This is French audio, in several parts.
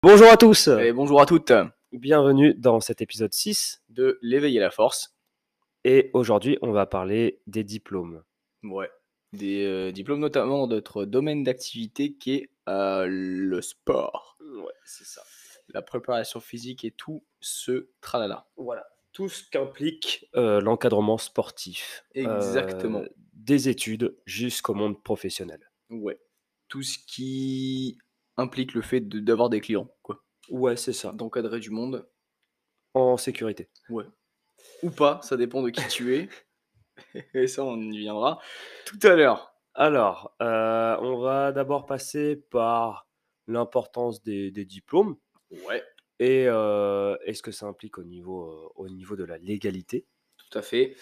Bonjour à tous Et bonjour à toutes Bienvenue dans cet épisode 6 de l'éveil à la force. et aujourd'hui on va parler des diplômes. Ouais. Des euh, diplômes notamment dans notre domaine d'activité qui est euh, le sport. Ouais, c'est ça. La préparation physique et tout ce tralala. Voilà, tout ce qu'implique euh, l'encadrement sportif. Exactement. Des études jusqu'au monde professionnel. Ouais. Tout ce qui implique le fait de- d'avoir des clients, quoi. Ouais, c'est ça. D'encadrer du monde. En sécurité. Ouais. Ou pas, ça dépend de qui tu es. Et ça, on y viendra tout à l'heure. Alors, euh, on va d'abord passer par l'importance des, des diplômes Ouais, et, euh, et ce que ça implique au niveau, euh, au niveau de la légalité? Tout à fait.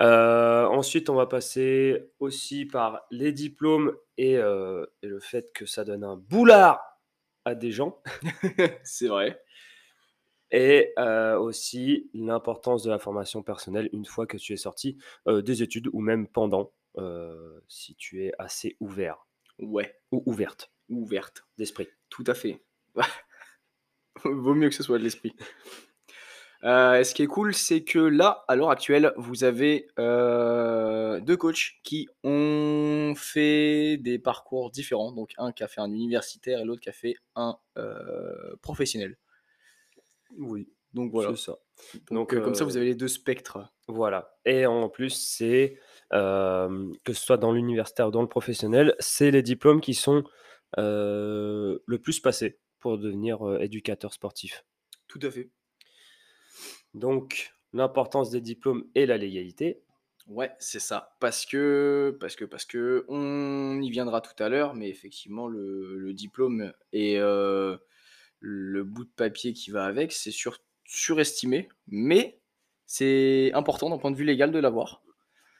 Euh, ensuite, on va passer aussi par les diplômes et, euh, et le fait que ça donne un boulard à des gens. C'est vrai. Et euh, aussi l'importance de la formation personnelle une fois que tu es sorti des études ou même pendant, si tu es assez ouvert Ouais. ou ouverte Ouverte. d'esprit. Tout à fait. Vaut mieux que ce soit de l'esprit. Euh, ce qui est cool, c'est que là, à l'heure actuelle, vous avez euh, deux coachs qui ont fait des parcours différents. Donc un qui a fait un universitaire et l'autre qui a fait un euh, professionnel. Oui, Donc voilà. c'est ça. Donc, Donc, comme ça, vous avez les deux spectres. Voilà. Et en plus, c'est que ce soit dans l'universitaire ou dans le professionnel, c'est les diplômes qui sont le plus passés pour devenir éducateur sportif. Tout à fait. Donc, l'importance des diplômes et la légalité. Ouais, c'est ça. Parce que, parce que, parce que, on y viendra tout à l'heure, mais effectivement, le, le diplôme et euh, le bout de papier qui va avec, c'est sur, surestimé, mais c'est important d'un point de vue légal de l'avoir.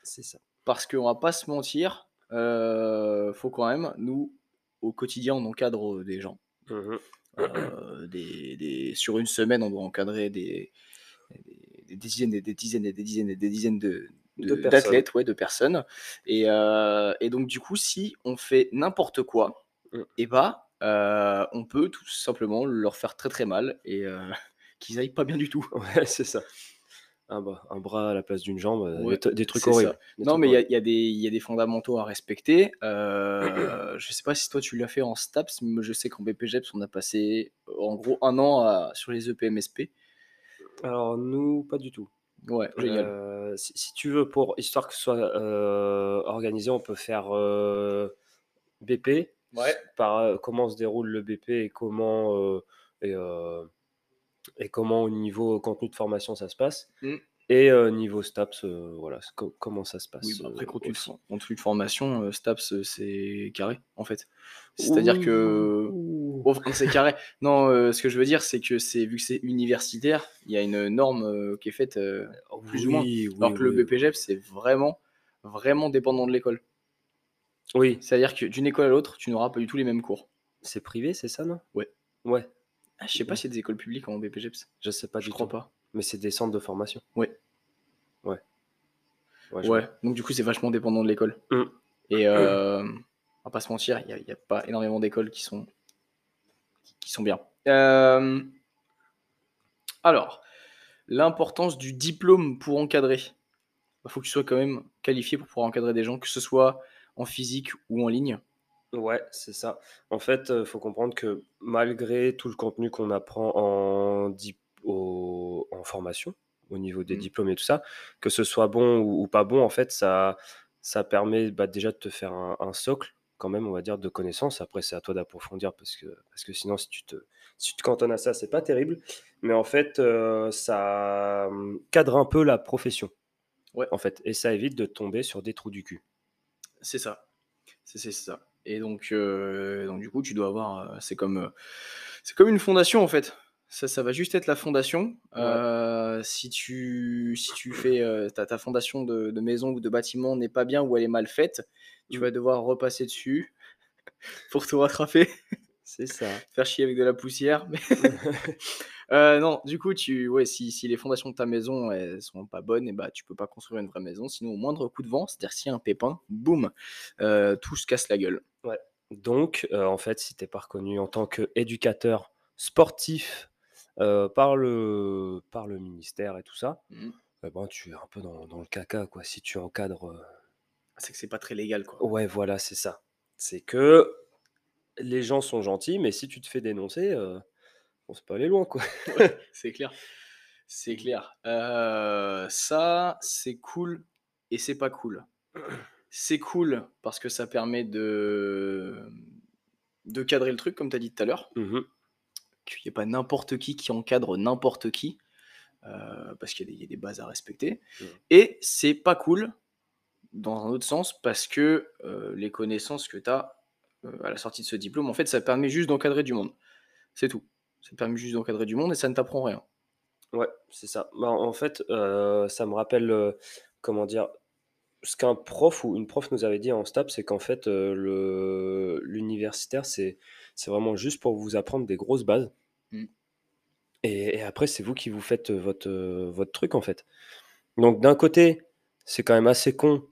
C'est ça. Parce qu'on va pas se mentir, euh, faut quand même, nous, au quotidien, on encadre des gens. Euh, des, des- sur une semaine, on doit encadrer des, des, dizaines et des dizaines et des dizaines et des dizaines de, De de- d'athlètes, ouais, de personnes. Et, euh, et donc, du coup, si on fait n'importe quoi, Mm. et bah, euh, on peut tout simplement leur faire très très mal et euh, qu'ils aillent pas bien du tout. Ouais, c'est ça. Un, bras- un bras à la place d'une jambe, Ouais, des, trucs horribles. Des Non, trucs mais il y y y a des fondamentaux à respecter. Euh, je sais pas si toi tu l'as fait en STAPS, mais je sais qu'en BPGEPS, on a passé en gros un an à- sur les EPMSP. Alors, nous, pas du tout. Ouais, génial. Euh, si, si tu veux, pour histoire que ce soit euh, organisé, on peut faire euh, BP, Ouais. par comment se déroule le BP et comment, et, et comment au niveau contenu de formation ça se passe. Mm. Et euh, niveau STAPS, euh, voilà, co- comment ça se passe. Oui, bah après, for- contenu de formation, STAPS, c'est carré, en fait. C'est-à-dire que. Oh, c'est carré. Non, euh, ce que je veux dire, c'est que c'est vu que c'est universitaire, il y a une norme qui est faite plus ou moins. Oui, Alors que le BPGEP, c'est vraiment, vraiment dépendant de l'école. Oui, C'est-à-dire que d'une école à l'autre, tu n'auras pas du tout les mêmes cours. c'est privé, c'est ça, non? Ouais. Ouais, Ah, je sais pas s'il y a des écoles publiques en BPGEPS. je sais pas Je du crois tout. pas. Mais c'est des centres de formation. Ouais. Ouais. Ouais, donc du coup, c'est vachement dépendant de l'école. Mm. Et euh, on va pas se mentir, il n'y a, pas énormément d'écoles qui sont, qui sont bien. Euh, alors, l'importance du diplôme pour encadrer. Il faut que tu sois quand même qualifié pour pouvoir encadrer des gens, que ce soit en physique ou en ligne. Ouais, c'est ça. En fait, il faut comprendre que malgré tout le contenu qu'on apprend en, dip- au- en formation, au niveau des Mm. diplômes et tout ça, que ce soit bon ou, ou pas bon, en fait, ça, ça permet bah, déjà de te faire un, un socle, quand même, on va dire, de connaissances. Après, c'est à toi d'approfondir parce que, parce que sinon, si tu te, si tu te cantonnes à ça, c'est pas terrible. Mais en fait, euh, ça hum, cadre un peu la profession. Ouais. En fait, et ça évite de tomber sur des trous du cul. C'est ça. C'est ça. Et donc, euh, donc, du coup, tu dois avoir. euh, c'est comme, euh, c'est comme une fondation, en fait. Ça, ça va juste être la fondation. Ouais. Euh, si, tu, si tu fais. euh, ta, ta fondation de, de maison ou de bâtiment n'est pas bien ou elle est mal faite, tu Mm. vas devoir repasser dessus pour te rattraper. C'est ça. faire chier avec de la poussière. Mais Euh, non, du coup, tu, ouais, si, si les fondations de ta maison elles sont pas bonnes, et bah, tu peux pas construire une vraie maison. Sinon, au moindre coup de vent, c'est-à-dire s'il y a un pépin, boum, tout se casse la gueule. Donc, en fait, si t'es pas reconnu en tant qu'éducateur sportif par, le, par le ministère et tout ça, Mmh. eh ben, tu es un peu dans, dans le caca, quoi. Si tu encadres. C'est que c'est pas très légal, quoi. Ouais, voilà, c'est ça. C'est que les gens sont gentils, mais si tu te fais dénoncer, euh, on se peut aller loin, quoi. Ouais, c'est clair. C'est clair. Ça, c'est cool et c'est pas cool. C'est cool parce que ça permet de, de cadrer le truc, comme tu as dit tout à l'heure. Mhm. Qu'il n'y ait pas n'importe qui qui encadre n'importe qui. euh, parce qu'il y, a des- il y a des bases à respecter. Mhm. Et c'est pas cool dans un autre sens parce que euh, les connaissances que tu as à la sortie de ce diplôme, en fait, ça permet juste d'encadrer du monde. C'est tout. Ça te permet juste d'encadrer du monde et ça ne t'apprend rien. Ouais, c'est ça. Bah, en fait, euh, ça me rappelle, euh, comment dire, ce qu'un prof ou une prof nous avait dit en STAP, c'est qu'en fait, euh, l'universitaire, c'est, c'est vraiment juste pour vous apprendre des grosses bases. Mm. Et, et après, c'est vous qui vous faites euh, votre, euh, votre truc, en fait. Donc, d'un côté, c'est quand même assez con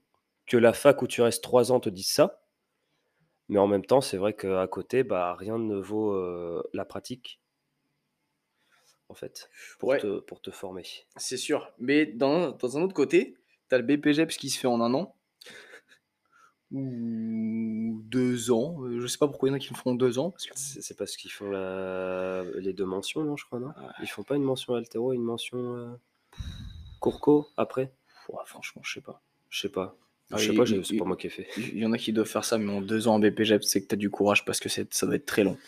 que la fac où tu restes trois ans te dise ça. Mais en même temps, c'est vrai qu'à côté, bah, rien ne vaut euh, la pratique, en fait, pour, Ouais. te, pour te former. C'est sûr. Mais dans, dans un autre côté, tu as le BPGEPS qui se fait en un an. Ou deux ans. Euh, Je sais pas pourquoi il y en a qui le font deux ans. Parce que... C'est parce qu'ils font la... les deux mentions, non, je crois, non? Ouais. Ils font pas une mention altéro et une mention euh, courco après? Ouah, franchement, je sais pas. Je sais pas. Ah, je sais pas, c'est pas moi qui ai fait. Il y en a qui doivent faire ça, mais en deux ans en BPGEPS, c'est que tu as du courage parce que ça va être très long.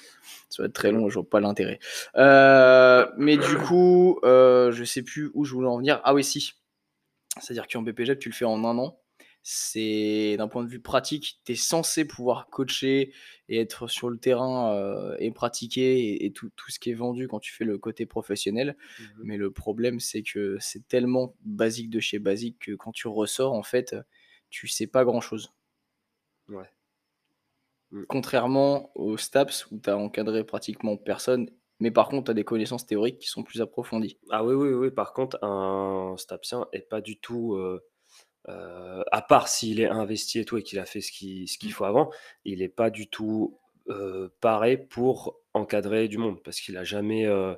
Ça va être très long je vois pas l'intérêt. Euh, mais du coup, euh, je sais plus où je voulais en venir. Ah oui, si. C'est-à-dire qu'en BPGEP, tu le fais en un an. C'est d'un point de vue pratique, tu es censé pouvoir coacher et être sur le terrain euh, et pratiquer et, et tout, tout ce qui est vendu quand tu fais le côté professionnel. Mais le problème, c'est que c'est tellement basique de chez basique que quand tu ressors, en fait, tu sais pas grand-chose. Ouais. Mm. Contrairement aux STAPS où tu as encadré pratiquement personne, mais par contre, tu as des connaissances théoriques qui sont plus approfondies. Ah oui, oui, oui. Par contre, un stapsien est pas du tout. euh, euh, à part s'il est investi et tout et qu'il a fait ce qu'il qu'il faut avant, il est pas du tout euh, paré pour encadrer du monde parce qu'il a jamais. euh,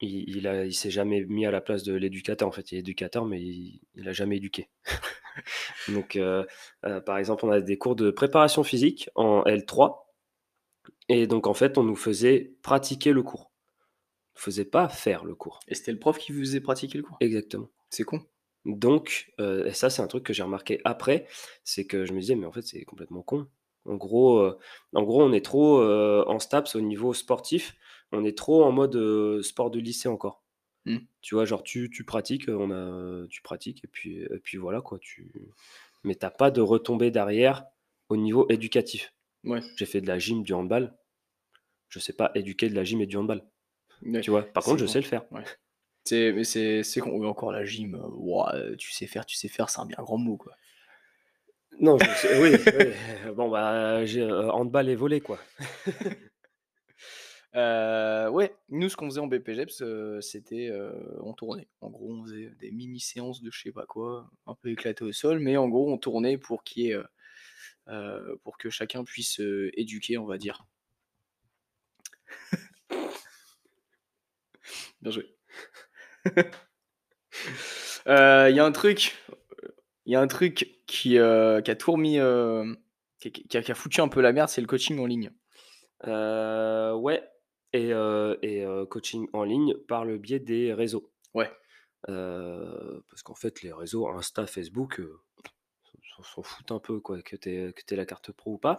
il, il, a, il s'est jamais mis à la place de l'éducateur. En fait, il est éducateur, mais il, il a jamais éduqué. Donc, par exemple, on a des cours de préparation physique en L3. Et donc, en fait, on nous faisait pratiquer le cours. On ne faisait pas faire le cours. Et c'était le prof qui vous faisait pratiquer le cours? Exactement. C'est con. Donc, euh, et ça, c'est un truc que j'ai remarqué après, c'est que je me disais, mais en fait, c'est complètement con. En gros, euh, en gros, on est trop euh, en STAPS au niveau sportif, on est trop en mode sport de lycée encore. Mm. Tu vois, genre, tu, tu pratiques, on a, tu pratiques, et puis, et puis voilà, quoi. Tu... Mais t'as pas de retombée derrière au niveau éducatif. Ouais. J'ai fait de la gym, du handball. Je sais pas éduquer de la gym et du handball. Tu vois, par contre, je sais le faire. Mais c'est, c'est con. Oui, encore la gym. euh, ouah, euh, tu sais faire, tu sais faire, c'est un bien grand mot, quoi. Non, je sais- oui, oui. Bon, bah, j'ai euh, handball et quoi. Euh, ouais, nous, ce qu'on faisait en BPGEPS, euh, c'était euh, on tournait. En gros, on faisait des mini-séances de je sais pas quoi, un peu éclatées au sol, mais en gros, on tournait pour ait, euh, euh, pour que chacun puisse euh, éduquer, on va dire. Bien joué. Euh, Il y a un truc, il y a un truc qui, euh, qui a tout remis, euh, qui, qui a, qui a foutu un peu la merde, c'est le coaching en ligne. Euh, ouais, et, euh, et euh, coaching en ligne par le biais des réseaux. Ouais. Euh, parce qu'en fait, les réseaux Insta, Facebook, euh, s'en- foutent un peu, quoi, que tu aies, la carte pro ou pas.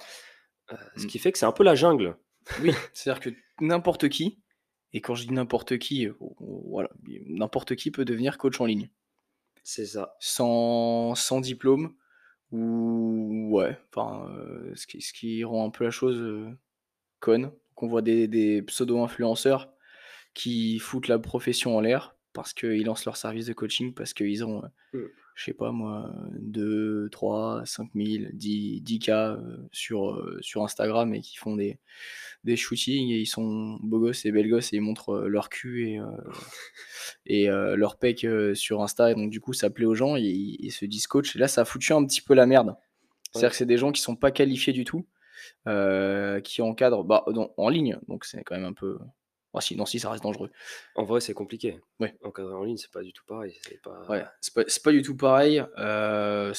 Euh, Ce Mm. qui fait que c'est un peu la jungle. Oui, c'est-à-dire que n'importe qui, et quand je dis n'importe qui, euh, voilà, n'importe qui peut devenir coach en ligne, C'est ça. sans, sans diplôme, ou ouais, enfin, euh, ce, qui, ce qui rend un peu la chose euh, conne. Qu'on voit des, des pseudo-influenceurs qui foutent la profession en l'air parce qu'ils lancent leur service de coaching, parce qu'ils ont, euh, Mm. Je sais pas moi, 2, 3, 5 000, 10, 10 k euh, sur, euh, sur Instagram et qui font des, des shootings et ils sont beaux gosses et belles gosses et ils montrent euh, leur cul et, euh, et euh, leur pec sur Insta et donc du coup ça plaît aux gens et ils, se disent coach. Et là ça a foutu un petit peu la merde. C'est-à-dire que c'est des gens qui sont pas qualifiés du tout, euh, qui encadrent bah, en ligne, donc c'est quand même un peu, Ah si, non, si, ça reste dangereux. En vrai, c'est compliqué. Ouais. Encadrer en ligne, c'est pas du tout pareil. C'est pas... Ouais, pas, du tout pareil. euh,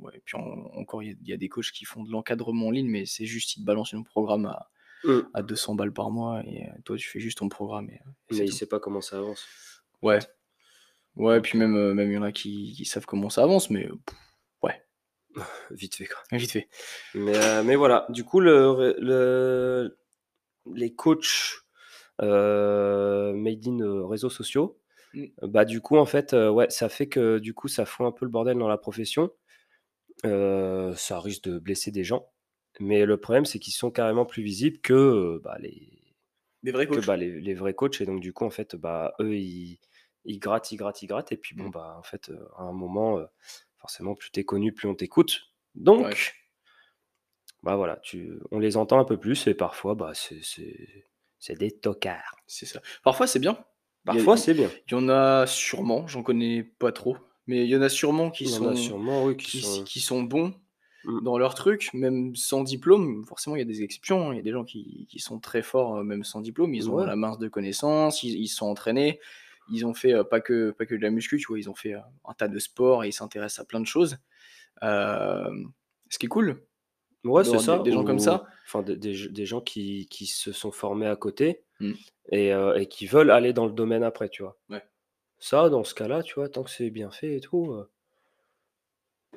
Ouais, puis en- encore, il y, a- il y a des coachs qui font de l'encadrement en ligne, mais c'est juste, ils te balancent un programme à, Mm. à 200 balles par mois et euh, toi, tu fais juste ton programme. Et, c'est Mais il sait pas comment ça avance. Ouais. Ouais, puis même, euh, même il y en a qui, qui savent comment ça avance, mais euh, ouais, vite fait, quoi. vite fait. Mais, euh, mais voilà, du coup, le, le- les coachs euh, made in euh, réseaux sociaux, Mm. bah du coup, en fait, euh, ouais, ça fait que du coup, ça fout un peu le bordel dans la profession. Ça risque de blesser des gens. Mais le problème, c'est qu'ils sont carrément plus visibles que, bah, les, Des vrais que coachs. bah, les, les vrais coachs. Et donc, du coup, en fait, bah, eux, ils, ils grattent, ils grattent, ils grattent. Et puis, bon, Mm. bah, en fait, euh, à un moment, euh, forcément, plus t'es connu, plus on t'écoute. Donc, Ouais. Bah voilà, tu, on les entend un peu plus et parfois, bah, c'est, des tocards. C'est ça. Parfois, c'est bien. Parfois, c'est bien. Il y en a sûrement, j'en connais pas trop, mais il y en a sûrement qui sont, sûrement, oui, qui qui, sont. qui sont bons Mm. dans leur truc, même sans diplôme. Forcément, il y a des exceptions. hein. Il y a des gens qui, qui sont très forts, euh, même sans diplôme. Ils ont Ouais. la masse de connaissances, ils, ils sont entraînés. Ils ont fait euh, pas, que, pas que de la muscu, tu vois, ils ont fait euh, un tas de sports et ils s'intéressent à plein de choses. Euh, ce qui est cool, Ouais, c'est ça. des, gens comme ça. Enfin, des, des- des gens qui, qui se sont formés à côté Mm. et, euh, et qui veulent aller dans le domaine après, tu vois. Ouais. Ça, dans ce cas-là, tu vois, tant que c'est bien fait et tout, euh,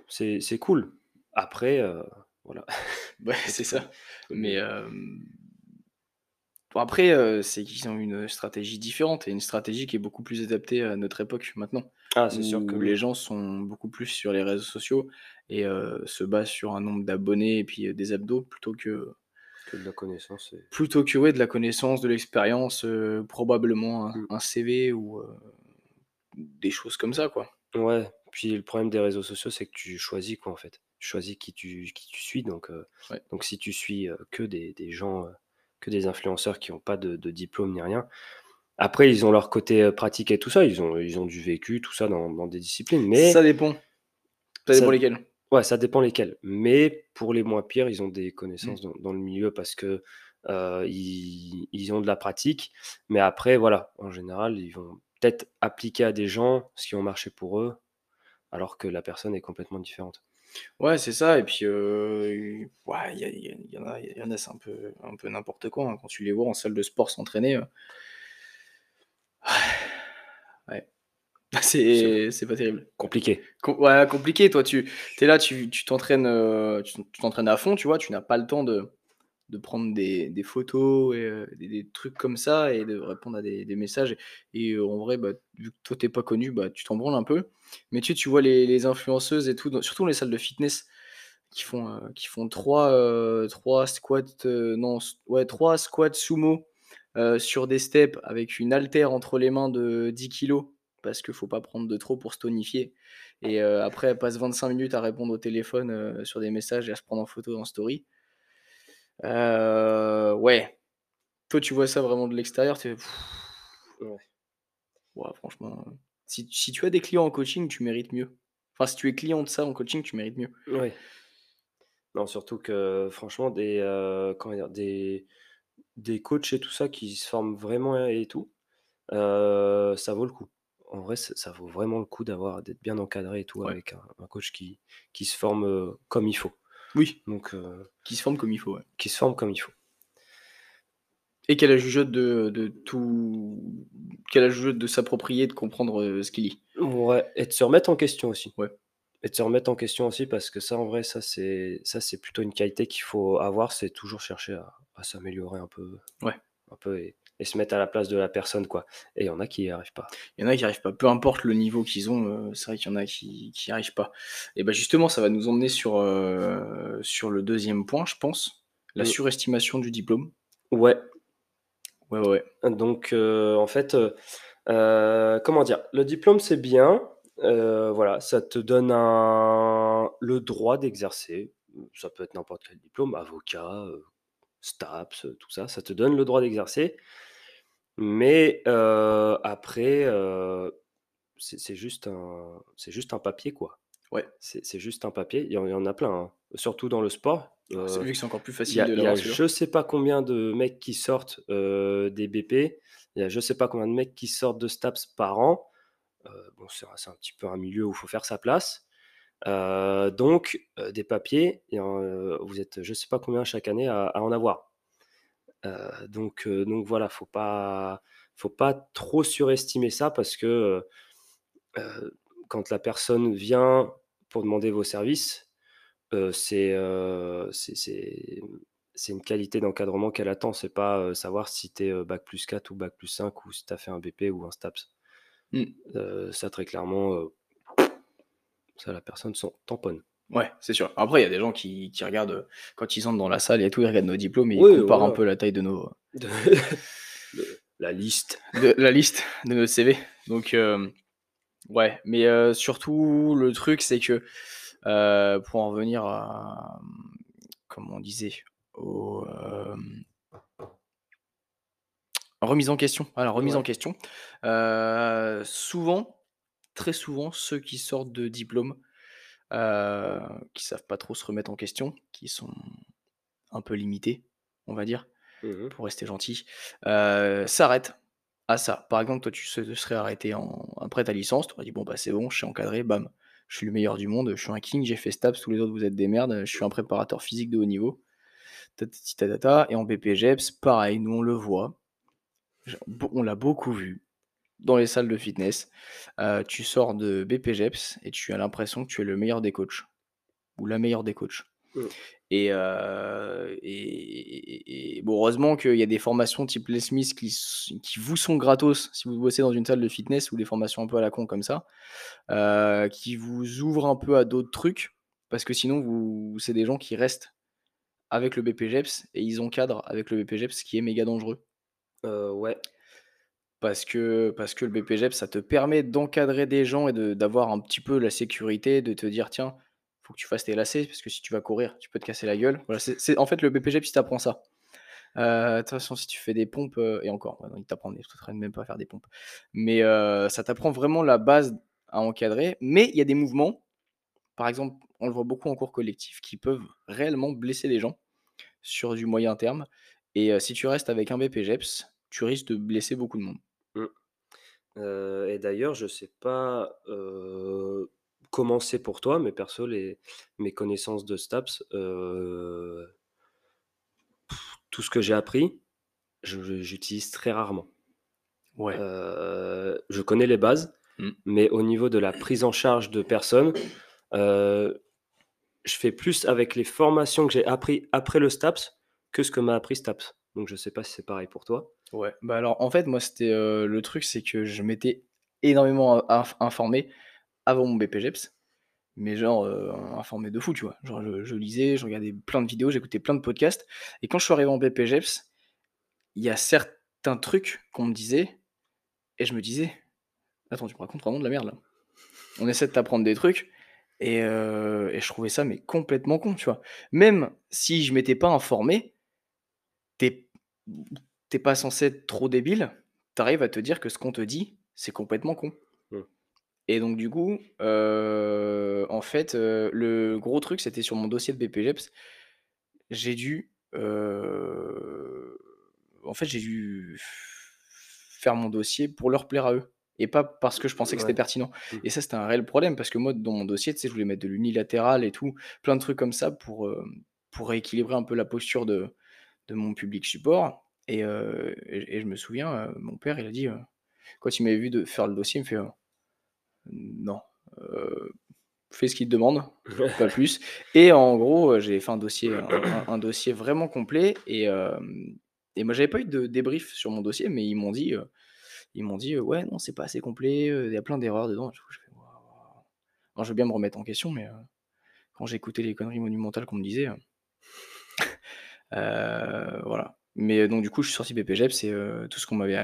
c'est, cool. Après, euh, voilà. Ouais, c'est ça. Mais euh, bon, après, c'est qu'ils ont une stratégie différente et une stratégie qui est beaucoup plus adaptée à notre époque maintenant. Ah, c'est sûr que les gens sont beaucoup plus sur les réseaux sociaux et se basent sur un nombre d'abonnés et puis des abdos plutôt que que de la connaissance. plutôt que ouais, de la connaissance, de l'expérience, euh, probablement un, Mm. un CV ou euh, des choses comme ça quoi. Ouais, puis le problème des réseaux sociaux, c'est que tu choisis quoi en fait. Tu choisis qui tu, qui tu suis. Donc, euh, Ouais. donc si tu suis que des, des gens, que des influenceurs qui n'ont pas de, de diplôme ni rien, après ils ont leur côté pratique et tout ça, ils ont, ils ont du vécu, tout ça dans, dans des disciplines. Mais Ça dépend. Ça Ça- dépend lesquels. Ouais, ça dépend lesquels. Mais pour les moins pires, ils ont des connaissances Mm. dans, dans le milieu parce que euh, ils, ils ont de la pratique. Mais après, voilà, en général, ils vont peut-être appliquer à des gens ce qui ont marché pour eux, alors que la personne est complètement différente. Ouais, c'est ça. Et puis, euh, ouais, il y, il y y en a, y en a, c'est un peu, un peu n'importe quoi. hein. Quand tu les vois en salle de sport s'entraîner, euh, ouais, c'est, c'est pas terrible. Compliqué. Com- ouais, compliqué. Toi, tu es là, tu tu t'entraînes, euh, tu t'entraînes à fond, tu vois. Tu n'as pas le temps de, de prendre des, des photos et euh, des, des trucs comme ça et de répondre à des, des messages. Et euh, en vrai, bah, vu que toi, t'es pas connu, bah, tu t'en branles un peu. Mais tu, tu vois les, les influenceuses et tout, dans- surtout dans les salles de fitness, qui font, qui font trois, trois squats, non, s- ouais, trois squats sumo sur des steps avec une haltère entre les mains de 10 kilos, parce qu'il faut pas prendre de trop pour se tonifier. Et euh, après, elle passe 25 minutes à répondre au téléphone euh, sur des messages et à se prendre en photo en story. Euh, ouais. Toi, tu vois ça vraiment de l'extérieur, tu Ouais. ouais, franchement, si, si tu as des clients en coaching, tu mérites mieux. Enfin, si tu es client de ça en coaching, tu mérites mieux. Oui. Non, surtout que franchement, des, comment dire, des, des coachs et tout ça qui se forment vraiment et tout, ça vaut le coup. En vrai, ça, ça vaut vraiment le coup d'avoir d'être bien encadré et tout Ouais. avec un, un coach qui, qui se forme euh, comme il faut. Oui, Donc, euh, qui se forme comme il faut. ouais. qui se forme comme il faut. Et qu'elle a jugeote de, de tout. Qu'elle a jugeote de s'approprier, de comprendre euh, ce qu'il lit? Ouais, et de se remettre en question aussi. Ouais. Et de se remettre en question aussi parce que ça, en vrai, ça c'est ça c'est plutôt une qualité qu'il faut avoir, c'est toujours chercher à, à s'améliorer un peu, Ouais. un peu et, et se mettre à la place de la personne quoi. Et il y en a qui n'y arrivent pas. Il y en a qui n'y arrivent pas, peu importe le niveau qu'ils ont, euh, c'est vrai qu'il y en a qui n'y arrivent pas. Et ben justement, ça va nous emmener sur, euh, sur le deuxième point, je pense, la Mm. surestimation du diplôme. Ouais. Ouais, ouais. Donc euh, en fait, comment dire, le diplôme c'est bien, voilà, ça te donne un le droit d'exercer. Ça peut être n'importe quel diplôme, avocat, STAPS, tout ça, ça te donne le droit d'exercer. Mais euh, après, euh, c'est c'est juste un, c'est juste un papier quoi. Ouais. C'est c'est juste un papier. Il y en, il y en a plein, hein. surtout dans le sport. Ah, c'est vu que c'est encore plus il y facile a de il y a l'avoir je sais pas combien de mecs qui sortent, des BP. Il y a je sais pas combien de mecs qui sortent de STAPS par an. Bon, c'est un c'est un petit peu un milieu où il faut faire sa place. Donc des papiers et heu, vous êtes je sais pas combien chaque année à à en avoir. Heu, donc heu, donc voilà, faut pas faut pas trop surestimer ça parce que, heu, quand la personne vient pour demander vos services, c'est, c'est une qualité d'encadrement qu'elle attend. C'est pas, savoir si tu es, heu, bac+4 ou bac+5 ou si tu as fait un BP ou un STAPS. Mmh. Ça très clairement, ça la personne s'en tamponne. Ouais, c'est sûr. Après, il y a des gens qui qui regardent, heu, quand ils entrent dans la salle et tout, ils regardent nos diplômes et ils comparent un peu la taille de nos De la liste. de la liste de nos CV. Donc hem, ouais, mais heu, surtout le truc c'est que, pour en revenir à, mmh, comme on disait, remise en question, voilà, remise en question. Souvent, très souvent, ceux qui sortent de diplômes, heu, qui savent pas trop se remettre en question, qui sont un peu limités, on va dire, Mmh mh. pour rester gentil, heu, s'arrêtent à ça. Par exemple, toi, tu se serais arrêté en après ta licence, tu aurais dit: «Bon, bah, c'est bon, je suis encadré, bam, je suis le meilleur du monde, je suis un king, j'ai fait STAPS, tous les autres, vous êtes des merdes, je suis un préparateur physique de haut niveau, tatati tatata» et en BPJEPS, pareil, nous, on le voit, on l'a beaucoup vu dans les salles de fitness, heu, tu sors de BPJEPS et tu as l'impression que tu es le meilleur des coachs ou la meilleure des coachs Mmh. et heu et et et bon, heureusement qu'il y a des formations type Les Smith qui vous sont gratos si vous bossez dans une salle de fitness ou des formations un peu à la con comme ça, heu, qui vous ouvrent un peu à d'autres trucs parce que sinon vous c'est des gens qui restent avec le BPJEPS et ils encadrent avec le BPJEPS, ce qui est méga dangereux. Ouais. Parce que parce que le BPJEPS, ça te permet d'encadrer des gens et d'avoir un petit peu la sécurité, de te dire: «Tiens, faut que tu fasses tes lacets parce que si tu vas courir, tu peux te casser la gueule». Voilà, en fait, le BPJEPS, il t'apprend ça. Heu, de toute façon, si tu fais des pompes, heu et encore, il t'apprend il t'apprennent même pas à faire des pompes. Mais heu, ça t'apprend vraiment la base à encadrer. Mais il y a des mouvements, par exemple, on le voit beaucoup en cours collectif, qui peuvent réellement blesser les gens sur du moyen terme et si tu restes avec un BPJEPS, tu risques de blesser beaucoup de monde. Et d'ailleurs, je sais pas, comment c'est pour toi, mais perso, les mes connaissances de STAPS, tout ce que j'ai appris, j'utilise très rarement. Ouais. Je connais les bases, Mmh. mais au niveau de la prise en charge de personnes, je fais plus avec les formations que j'ai appris après le STAPS, que ce que m'a appris STAPS. Donc je sais pas si c'est pareil pour toi? Ouais, bah, alors, en fait, moi, c'était, heu, le truc, c'est que je m'étais énormément inf informé avant mon BPJEPS, mais genre, heu, informé de fou, tu vois? Genre, je lisais, je regardais plein de vidéos, j'écoutais plein de podcasts et quand je suis arrivé en BPJEPS, il y a certains trucs qu'on me disait et je me disais: «Attends, tu me racontes vraiment de la merde, là?» On essaie de t'apprendre des trucs et heu et je trouvais ça, mais complètement con, tu vois? Même si je m'étais pas informé tu es tu es pas censé être trop débile, tu arrives à te dire que ce qu'on te dit, c'est complètement con Mmh. et donc du coup, heu, en fait, heu, le gros truc, c'était sur mon dossier de BPJEPS. J'ai dû, heu, en fait, j'ai dû faire mon dossier pour leur plaire à eux et pas parce que je pensais que c'était pertinent Mmh. et ça, c'était un réel problème parce que moi, dans mon dossier, tu sais, je voulais mettre de l'unilatéral et tout, plein de trucs comme ça pour rééquilibrer un peu la posture de de mon public support et et je me souviens, heu, mon père, il a dit, heu, quand il m'avait vu de faire le dossier, il me fait, «Non, fais ce qu'il te demande, pas plus» et en gros, j'ai fait un dossier un dossier vraiment complet et et moi, j'avais pas eu de débrief sur mon dossier, mais ils m'ont dit, ils m'ont dit: «Ouais, non, c'est pas assez complet, il y a plein d'erreurs dedans» je fais: «Waouh!» alors, je veux bien me remettre en question, mais quand j'écoutais les conneries monumentales qu'on me disait, voilà. Mais donc du coup, je suis sorti BPJEPS et heu, tout ce qu'on m'avait,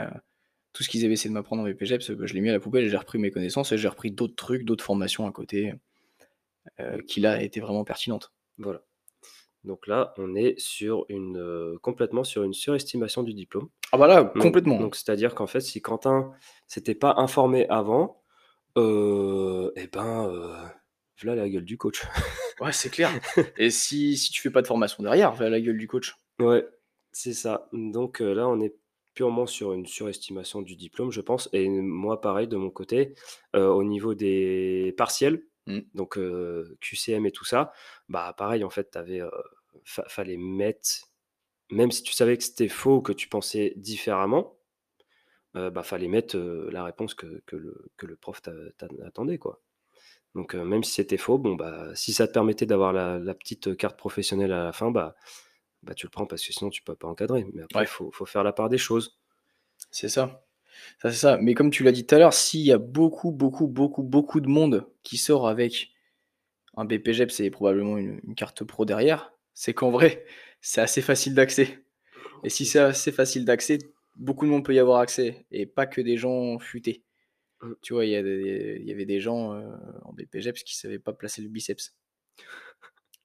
tout ce qu'ils avaient essayé de m'apprendre en BPJEPS, bah, je l'ai mis à la poubelle et j'ai repris mes connaissances et j'ai repris d'autres trucs, d'autres formations à côté, heu, qui là, étaient vraiment pertinentes. Voilà. Donc là, on est sur une, complètement sur une surestimation du diplôme. Ah bah là, Donc complètement, donc c'est-à-dire qu'en fait, si Quentin s'était pas informé avant, heu et ben, v'là la gueule du coach. Ouais, c'est clair. Et si, si tu fais pas de formation derrière, va à la gueule du coach. Ouais, c'est ça. Donc euh, là, on est purement sur une surestimation du diplôme, je pense. Et moi, pareil, de mon côté, euh, au niveau des partiels, Mm. donc euh, QCM et tout ça, bah pareil, en fait, t'avais, fa- fallait mettre, même si tu savais que c'était faux, que tu pensais différemment, bah fallait mettre la réponse que, que le, que le prof t'a- t'a- attendait, quoi. Donc euh, même si c'était faux, bon bah si ça te permettait d'avoir la, la petite carte professionnelle à la fin, bah, bah tu le prends parce que sinon tu peux pas encadrer. Mais après, il Ouais. faut, faut faire la part des choses. C'est ça. Ça, c'est ça. Mais comme tu l'as dit tout à l'heure, s'il y a beaucoup, beaucoup, beaucoup, beaucoup de monde qui sort avec un BPGEPS et probablement une, une carte pro derrière, c'est qu'en vrai, c'est assez facile d'accès. Et si c'est assez facile d'accès, beaucoup de monde peut y avoir accès. Et pas que des gens futés. Mm. Tu vois, il y, avait des gens euh, en BPGEPS qui savaient pas placer le biceps.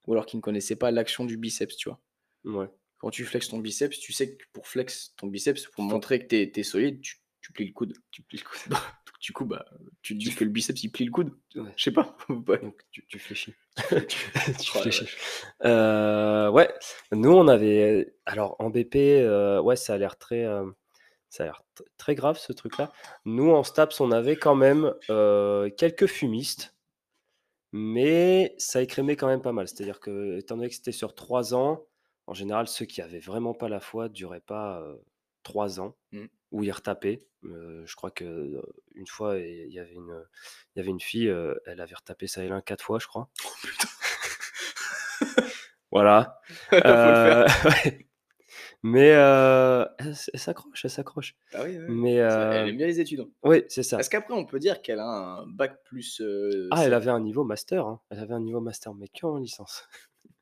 Ou alors qui ne connaissaient pas l'action du biceps, tu vois. Ouais. Quand tu flexes ton biceps, tu sais que pour flex ton biceps, pour montrer que t'es es solide, tu, tu plies le coude. Tu plies le coude. Donc, du coup, bah, tu dis que le biceps il plie le coude. Ouais. Je sais pas. Ouais. Donc tu, tu fléchis. Tu fléchis. Euh, ouais, nous on avait. Alors en BP, euh, ouais, ça a l'air très. Ça a l'air très grave ce truc-là. Nous en STAPS, on avait quand même euh, quelques fumistes, mais ça écrémait quand même pas mal. C'est-à-dire que, étant donné que c'était sur trois ans, en général, ceux qui avaient vraiment pas la foi duraient pas euh, trois ans Mm. où ils retapaient. Euh, je crois que euh, une fois, il y avait une, il y avait une fille, elle avait retapé ça et l'un quatre fois, je crois. Voilà. Faut le faire. Mais euh, elle, elle s'accroche, elle s'accroche. Ah oui. Mais C'est- euh, Elle aime bien les études. hein. oui, c'est ça. Est-ce qu'après on peut dire qu'elle a un bac plus. euh, Ah, elle avait un niveau master. hein. Elle avait un niveau master, mais qu'en licence.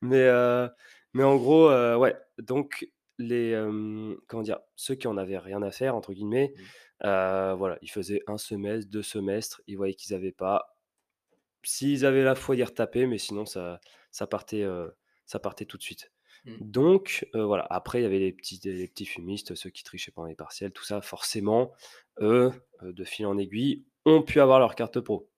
Mais, euh, mais en gros, euh, ouais. Donc, les, euh, comment dire, ceux qui en avaient rien à faire, entre guillemets, Mm. euh, voilà, ils faisaient un semestre, deux semestres, ils voyaient qu'ils n'avaient pas. S'ils avaient la foi, ils retapaient, mais sinon, ça, ça, partait, euh, ça partait tout de suite. Mm. Donc, euh, voilà. Après, il y avait les petits, les petits fumistes, ceux qui trichaient pendant les partiels, tout ça. Forcément, eux, de fil en aiguille, ont pu avoir leur carte pro.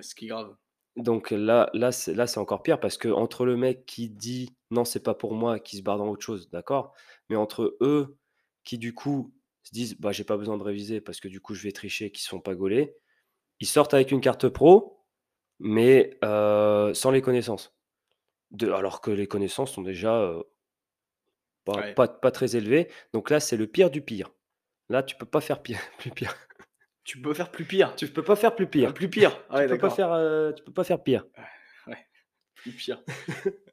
Ce qui est grave. Donc là, là, c'est, là, c'est encore pire parce que entre le mec qui dit non, c'est pas pour moi, qui se barre dans autre chose, d'accord, mais entre eux qui du coup se disent bah j'ai pas besoin de réviser parce que du coup je vais tricher, qui se font pas gauler, ils sortent avec une carte pro, mais euh, sans les connaissances. De, alors que les connaissances sont déjà euh, pas, Ouais. pas, pas très élevées. Donc là, c'est le pire du pire. Là, tu peux pas faire pire, plus pire. Tu peux faire plus pire. Tu peux pas faire plus pire. Ah, plus pire. Ah ouais, tu peux pas d'accord. faire, euh, tu peux pas faire pire. Plus pire.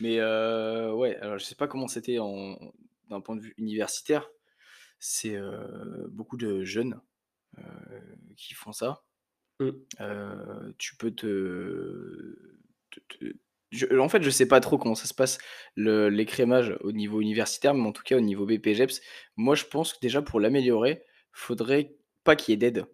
Mais euh, ouais, alors je sais pas comment c'était en- d'un point de vue universitaire. C'est euh, beaucoup de jeunes euh, qui font ça. Mm. Euh, tu peux te. te- te- je- en fait, je sais pas trop comment ça se passe l'écrémage au niveau universitaire, mais en tout cas au niveau BPGEPS. Moi, je pense que déjà pour l'améliorer, faudrait pas qu'il y ait d'aide,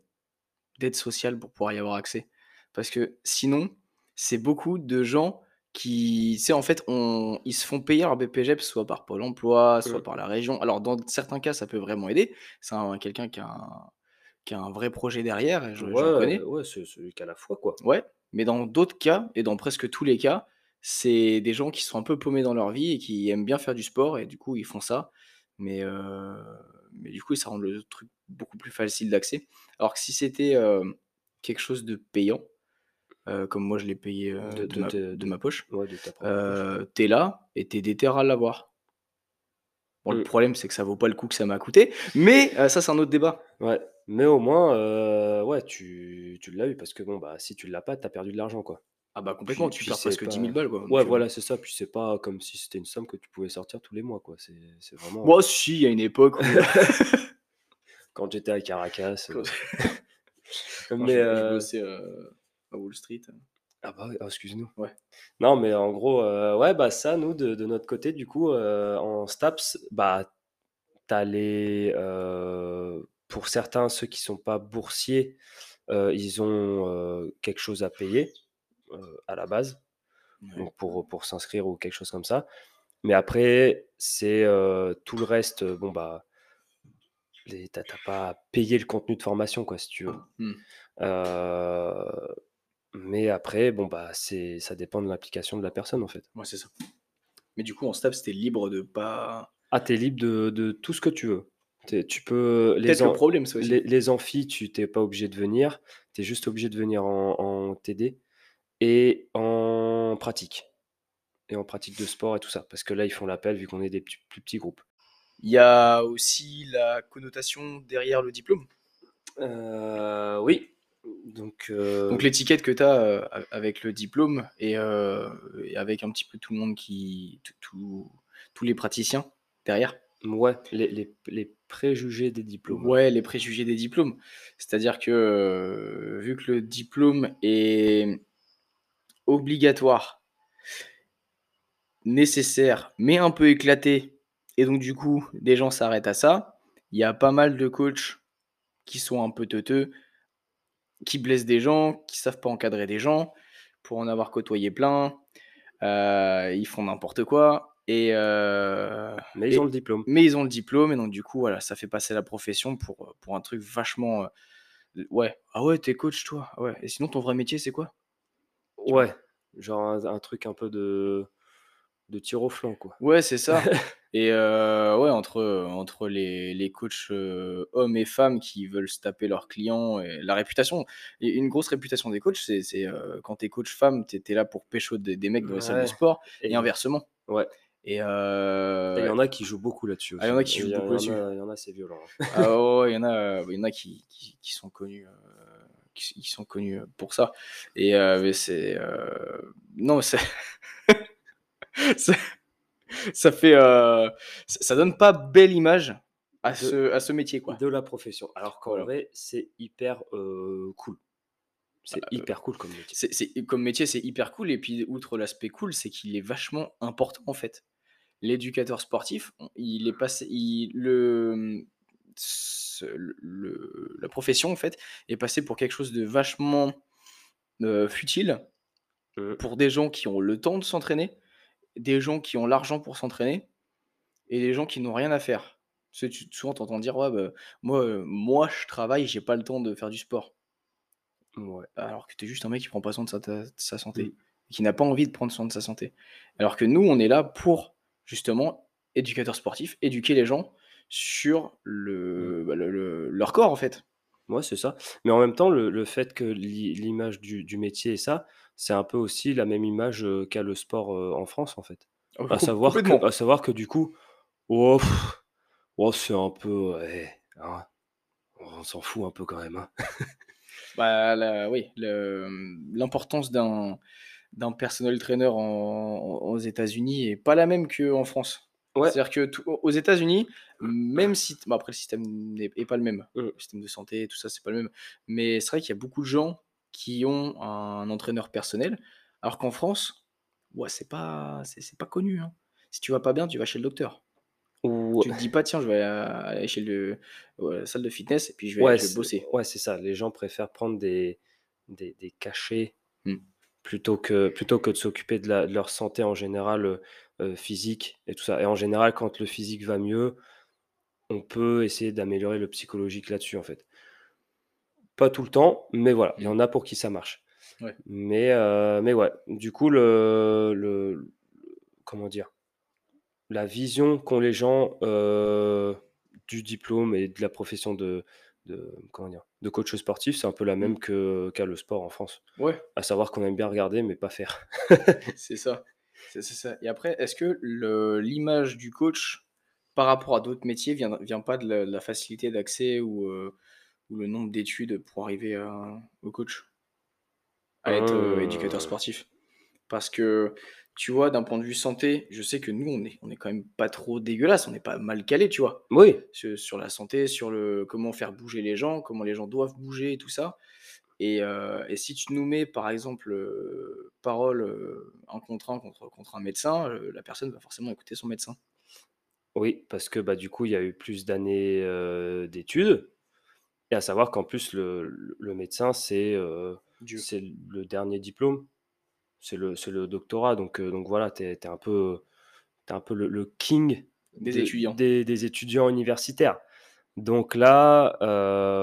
d'aide sociale pour pouvoir y avoir accès. Parce que sinon, c'est beaucoup de gens qui, sais, en fait, on, ils se font payer leur BPGEPS soit par Pôle emploi, soit par la région. Alors, dans certains cas, ça peut vraiment aider. C'est un- quelqu'un qui a, un, qui a un vrai projet derrière, et je, connais. Ouais, ouais, c'est celui qui a la foi, quoi. Ouais, mais dans d'autres cas, et dans presque tous les cas, c'est des gens qui sont un peu paumés dans leur vie et qui aiment bien faire du sport, et du coup, ils font ça. Mais, euh, mais du coup, ça rend le truc beaucoup plus facile d'accès. Alors que si c'était euh, quelque chose de payant, euh, comme moi je l'ai payé De- de, de ma, de poche, Ouais, t'es là et t'es déter à l'avoir. Bon, le Mm. problème, c'est que ça vaut pas le coup que ça m'a coûté, mais ça, c'est un autre débat. Ouais, mais au moins, ouais, tu, tu l'as eu parce que bon, bah, si tu l'as pas, t'as perdu de l'argent, quoi. Ah bah complètement, Puis- tu perds presque pas- 10 000 balles, quoi. Ouais, Donc, euh, voilà, c'est ça. Puis c'est pas comme si c'était une somme que tu pouvais sortir tous les mois, quoi. C'est c'est vraiment. Moi aussi, il y a une époque où... Quand j'étais à Caracas. Quand- euh, Quand mais je, je euh, bossais euh, à Wall Street. Ah bah ah, excuse-nous. Ouais. Non, mais en gros, euh, ouais, bah ça, nous, de, de notre côté, du coup, euh, en STAPS, bah, t'as les. euh, pour certains, ceux qui sont pas boursiers, euh, ils ont euh, quelque chose à payer euh, à la base, Ouais. donc pour, pour s'inscrire ou quelque chose comme ça. Mais après, c'est euh, tout le reste, euh, bon, bah. T'as pas à payer le contenu de formation, quoi, si tu veux. Euh, Mais après, bon, bah, c'est ça dépend de l'application de la personne, en fait. Ouais, c'est ça. Mais du coup, en STAPS, tu libre de pas Ah, tu libre de de tout ce que tu veux. tu peux les Peut-être le problème, c'est aussi. les les amphis, tu t'es pas obligé de venir. Tu es juste obligé de venir en en TD et en pratique et en pratique de sport et tout ça. Parce que là, ils font l'appel vu qu'on est des plus petits groupes. Il y a aussi la connotation derrière le diplôme. Euh, oui. Donc, euh, Donc l'étiquette que tu as euh, avec le diplôme et, avec un petit peu tout le monde qui. tous les praticiens derrière. Ouais, les, les, préjugés des diplômes. Ouais, les préjugés des diplômes. C'est-à-dire que vu que le diplôme est obligatoire, nécessaire, mais un peu éclaté, et donc du coup, des gens s'arrêtent à ça, il y a pas mal de coachs qui sont un peu teuteux, qui blessent des gens, qui savent pas encadrer des gens, pour en avoir côtoyé plein. Euh, ils font n'importe quoi. Et, euh, mais ils ont le diplôme. Mais ils ont le diplôme, et donc du coup, voilà, ça fait passer la profession pour, pour un truc vachement. Euh, ouais, ah ouais, t'es coach, toi. Ah ouais. Et sinon, ton vrai métier, c'est quoi? Ouais, genre un, truc un peu de de tir au flanc, quoi. Ouais, c'est ça. Et ouais, entre, entre les, les coachs hommes et femmes qui veulent se taper leurs clients, et la réputation, et une grosse réputation des coachs, c'est quand t'es coach femme, tu là pour pécho des, des mecs dans les salles de sport, et, inversement. Ouais. Et il y en a qui jouent beaucoup là-dessus. Ah, il y en a qui jouent beaucoup là-dessus. Il y en a, c'est violent. Hein. ah ouais, il y en a, il y en a qui, qui, qui sont connus. Qui, sont connus pour ça. Et c'est. non, c'est. ça, fait, euh, ça donne pas belle image à, ce, à ce métier. Quoi. De la profession. Alors qu'en vrai, c'est hyper euh, cool. C'est bah, hyper cool comme métier. C'est, comme métier, c'est hyper cool. Et puis, outre l'aspect cool, c'est qu'il est vachement important en fait. L'éducateur sportif, il est passé. Il, le, le, la profession en fait est passée pour quelque chose de vachement euh, futile mmh. pour des gens qui ont le temps de s'entraîner des gens qui ont l'argent pour s'entraîner et des gens qui n'ont rien à faire. Parce tu, souvent, tu entends dire ouais, bah, moi, euh, moi, je travaille, j'ai pas le temps de faire du sport. Ouais. Alors que tu es juste un mec qui prend pas soin de sa, santé, mmh. qui n'a pas envie de prendre soin de sa santé. Alors que nous, on est là pour justement, éducateur sportif, éduquer les gens sur le, mmh. bah, leur corps en fait. Ouais, c'est ça. Mais en même temps, le, fait que l'image du, métier et ça, c'est un peu aussi la même image qu'a le sport en France, en fait. Oh, à, savoir que, à savoir que du coup, oh, oh c'est un peu. Hein, on s'en fout un peu quand même. Hein. bah, oui, l'importance d'un d'un personnel trainer aux États-Unis est pas la même qu'en France. C'est-à-dire que aux États-Unis, même si après le système n'est pas le même, mmh. le système de santé, tout ça, c'est pas le même. Mais c'est vrai qu'il y a beaucoup de gens qui ont un entraîneur personnel, alors qu'en France, ouais, c'est pas, c'est pas connu. Hein. Si tu vas pas bien, tu vas chez le docteur. Ou... Tu te dis pas, tiens, je vais aller chez le, la salle de fitness et puis je vais, bosser. Ouais, c'est ça. Les gens préfèrent prendre des, des, cachets mmh. plutôt, que, plutôt que de s'occuper de, de, leur santé en général euh, physique et tout ça. Et en général, quand le physique va mieux, on peut essayer d'améliorer le psychologique là-dessus, en fait. Pas tout le temps, mais voilà, il y en a pour qui ça marche. Mais, euh, mais ouais, du coup, le, le, comment dire, la vision qu'ont les gens euh, du diplôme et de la profession de, de, comment dire, de coach sportif, c'est un peu la même mmh. que, qu'à le sport en France. Ouais. À savoir qu'on aime bien regarder, mais pas faire. c'est ça. C'est ça. Et après, est-ce que l'image du coach par rapport à d'autres métiers vient, vient pas de la, facilité d'accès ou, euh, ou, le nombre d'études pour arriver au coach? À être euh, éducateur euh. sportif? Parce que, tu vois, d'un point de vue santé, je sais que nous, on est, on est quand même pas trop dégueulasse, on n'est pas mal calé, tu vois? Oui. Sur, sur, la santé, sur le comment faire bouger les gens, comment les gens doivent bouger et tout ça. Et, et, si tu nous mets, par exemple, parole un contre un contre, contre un médecin, la personne va forcément écouter son médecin. Oui, parce que bah, du coup, il y a eu plus d'années d'études. Et à savoir qu'en plus, le, le médecin, c'est le dernier diplôme. C'est le, le doctorat. Donc, donc voilà, tu es, un peu, es un peu le, king des, étudiants. Des, des, étudiants universitaires. Donc là,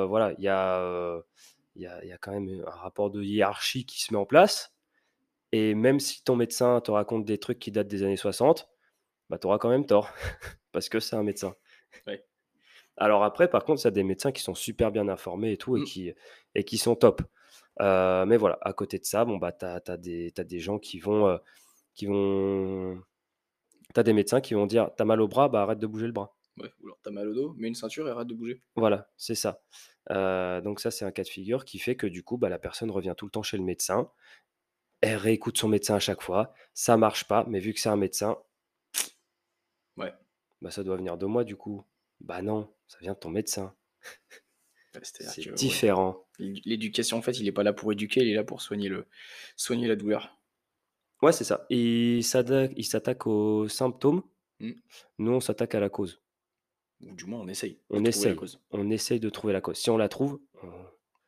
voilà, il y a il y a, y a quand même un rapport de hiérarchie qui se met en place. Et même si ton médecin te raconte des trucs qui datent des années 60, bah, tu auras quand même tort, parce que c'est un médecin. Ouais. Alors après, par contre, il y a des médecins qui sont super bien informés et tout, et, Mm. qui, et qui sont top. Euh, mais voilà, à côté de ça, bon, bah, tu as, des t'as des gens qui vont... euh, qui vont... T'as des médecins qui vont dire, t'as mal au bras, bah arrête de bouger le bras. Ouais, ou alors t'as mal au dos, mets une ceinture et arrête de bouger. Voilà, c'est ça. Euh, donc ça, c'est un cas de figure qui fait que du coup, bah, la personne revient tout le temps chez le médecin. Elle réécoute son médecin à chaque fois. Ça marche pas, mais vu que c'est un médecin, Ouais. bah, ça doit venir de moi du coup. Bah non, ça vient de ton médecin. C'est que, différent. l'édu- L'éducation, en fait, il est pas là pour éduquer, il est là pour soigner, le... soigner la douleur. Ouais, c'est ça. Il s'attaque, il s'attaque aux symptômes. Mm. Nous, on s'attaque à la cause. Ou du moins, on essaye. de On trouver la essaye. cause. On essaye de trouver la cause. Si on la trouve, on,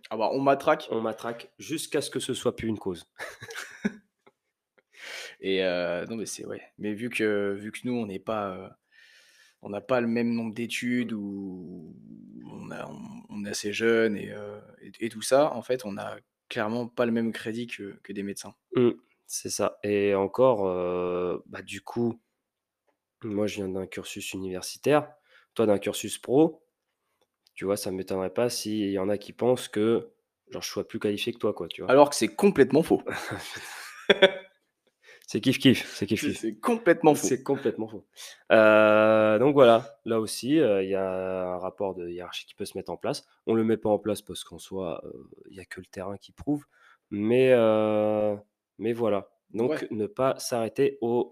Ah bah, on matraque. on matraque jusqu'à ce que ce soit plus une cause. Et euh, non, mais c'est ouais. Mais vu que, vu que nous, on n'est pas. euh, on n'a pas le même nombre d'études ou on, a- on- on est assez jeune et, euh, et- et tout ça, en fait, on a clairement pas le même crédit que, que des médecins. Mm, c'est ça. Et encore, bah, du coup, moi, je viens d'un cursus universitaire, toi d'un cursus pro. Tu vois, ça ne m'étonnerait pas s'il y en a qui pensent que genre, je sois plus qualifié que toi, quoi, tu vois. Alors que c'est complètement faux. C'est kiff-kiff, c'est C'est kiff-kiff. c'est complètement faux. C'est complètement faux. Euh, donc voilà, là aussi, euh, il y a un rapport de hiérarchie qui peut se mettre en place. On ne le met pas en place parce qu'en soi, euh, il n'y a que le terrain qui prouve. Mais, mais voilà. Donc Ouais. ne pas s'arrêter aux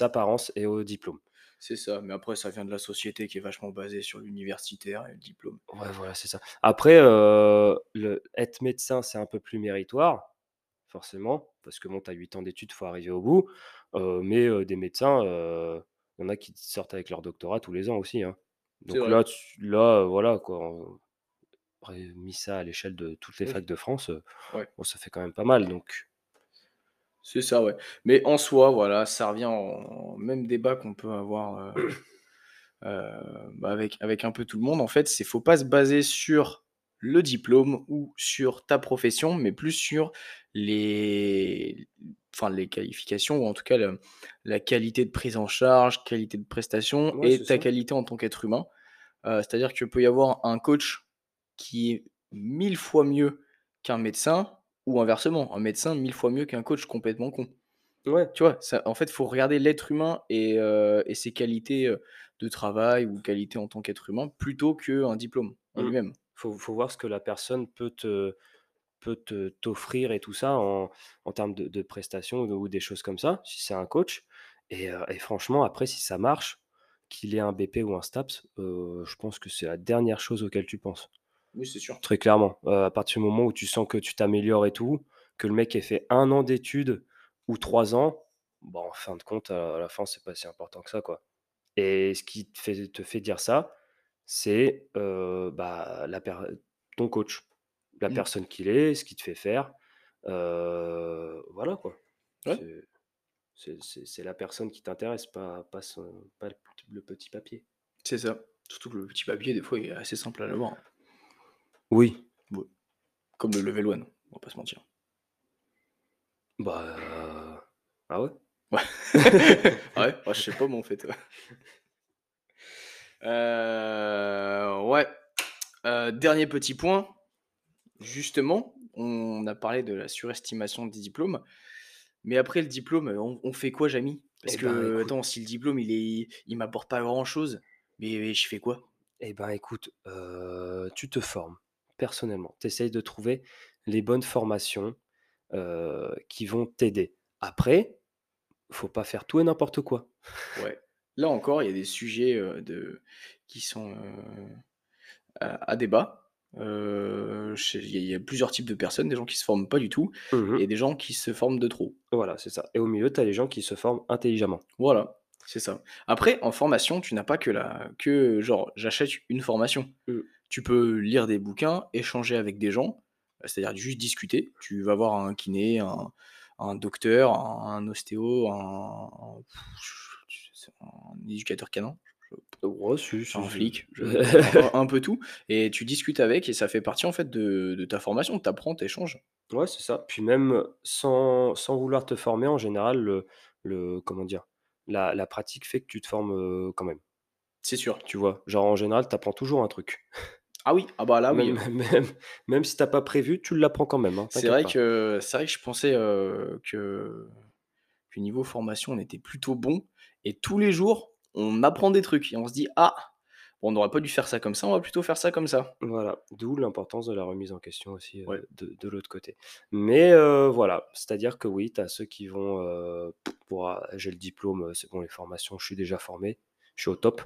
apparences et aux diplômes. C'est ça. Mais après, ça vient de la société qui est vachement basée sur l'universitaire et le diplôme. Ouais, voilà, c'est ça. Après, euh, le, être médecin, c'est un peu plus méritoire, forcément, parce que bon, tu as 8 ans d'études, il faut arriver au bout. Euh, mais euh, des médecins, il y en a qui sortent avec leur doctorat tous les ans aussi. hein. Donc là, tu- là, voilà, quoi. On mis ça à l'échelle de toutes les Oui. facs de France, Ouais. bon, ça fait quand même pas mal. Donc, C'est ça, ouais. Mais en soi, voilà, ça revient au même débat qu'on peut avoir euh, euh, bah, avec, avec un peu tout le monde. En fait, c'est faut pas se baser sur le diplôme ou sur ta profession, mais plus sur les, enfin, les qualifications ou en tout cas la, la qualité de prise en charge, qualité de prestation Ouais, et ta ça. qualité en tant qu'être humain. Euh, C'est-à-dire qu'il peut y avoir un coach qui est mille fois mieux qu'un médecin ou inversement, un médecin mille fois mieux qu'un coach complètement con. ouais, Tu vois, ça, en fait, il faut regarder l'être humain et, euh, et ses qualités euh, de travail ou qualités en tant qu'être humain plutôt qu'un diplôme en Mm. lui-même. faut, faut voir ce que la personne peut te peut te t'offrir et tout ça en, en termes de, de prestations ou, ou des choses comme ça, si c'est un coach. Et, euh, et franchement, après, si ça marche, qu'il ait un BP ou un STAPS, euh, je pense que c'est la dernière chose auquel tu penses. Oui, c'est sûr. Très clairement. Euh, à partir du moment où tu sens que tu t'améliores et tout, que le mec ait fait un an d'études ou trois ans, bon, en fin de compte, à la fin, c'est pas si important que ça, quoi. Et ce qui te fait, te fait dire ça, c'est euh, bah, la ton coach, la Mm. personne qu'il est, ce qu'il te fait faire. euh, voilà, quoi. Ouais. C'est- la personne qui t'intéresse, pas, pas, son- pas le, petit- le petit papier. C'est ça. Surtout que le petit papier, des fois, il est assez simple à l'avoir. Oui. Comme le level 1, on va pas se mentir. Bah. euh, Ah ouais Ouais. Ouais, Ouais, je sais pas, moi, en fait. ouais. Euh, ouais. Euh, dernier petit point. Justement, on a parlé de la surestimation des diplômes. Mais après le diplôme, on, on fait quoi, Jamy? Parce Eh que, ben, écoute. attends, si le diplôme, il est, il m'apporte pas grand-chose, mais, mais je fais quoi? Eh ben écoute, euh, tu te formes personnellement. Tu essayes de trouver les bonnes formations euh, qui vont t'aider. Après, faut pas faire tout et n'importe quoi. Ouais. Là encore, il y a des sujets euh, de... qui sont à, à débat. Il y, a- il y a plusieurs types de personnes, des gens qui se forment pas du tout Mhm. et des gens qui se forment de trop. Voilà, c'est ça. Et au milieu, tu as les gens qui se forment intelligemment. Voilà, c'est ça. Après, en formation, tu n'as pas que la que genre j'achète une formation. Mm. Tu peux lire des bouquins, échanger avec des gens, c'est-à-dire juste discuter. Tu vas voir un kiné, un, un docteur, un, un ostéo, un, éducateur canin. Je Ouais, si, si, un flic, je un peu tout et tu discutes avec et ça fait partie, en fait, de de ta formation. Tu apprends, tu échanges. Ouais, c'est ça. Puis même sans sans vouloir te former, en général, le le comment dire? La la pratique fait que tu te formes, quand même. C'est sûr. Tu vois? Genre, en général, tu apprends toujours un truc. Ah oui, ah bah là, oui, Même même même si tu as pas prévu, tu l'apprends quand même, hein, C'est vrai pas. que c'est vrai que je pensais, heu, que que niveau formation, on était plutôt bon et tous les jours, on apprend des trucs et on se dit: «Ah, on n'aurait pas dû faire ça comme ça, on va plutôt faire ça comme ça». Voilà, d'où l'importance de la remise en question aussi, Ouais. heu, de de l'autre côté. Mais heu, voilà, c'est-à-dire que oui, tu as ceux qui vont, pour ah, j'ai le diplôme, c'est bon, les formations, je suis déjà formé, je suis au top.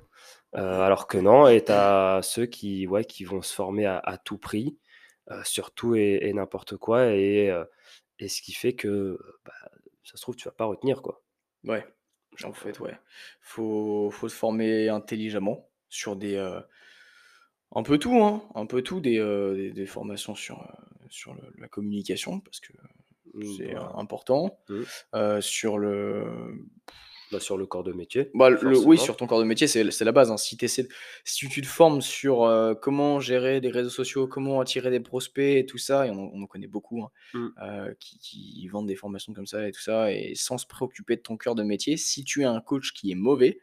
Heu, alors que non et tu as ceux qui, ouais, qui vont se former à à tout prix, heu, sur tout et et n'importe quoi et heu et ce qui fait que, bah, ça se trouve, tu vas pas retenir, quoi. Ouais, en fait, ouais. Faut faut se former intelligemment sur des, un peu tout, hein, un peu tout, des, des des formations sur, sur le la communication parce que mmh, c'est, important, mmh, sur le bah, sur le corps de métier, Bah, le oui, sur ton corps de métier, c'est la base, hein. Si si tu te formes sur, heu, comment gérer les réseaux sociaux, comment attirer des prospects et tout ça, et on on en connaît beaucoup, hein, Mmh. heu, qui qui vendent des formations comme ça et tout ça et sans se préoccuper de ton cœur de métier. Si tu es un coach qui est mauvais,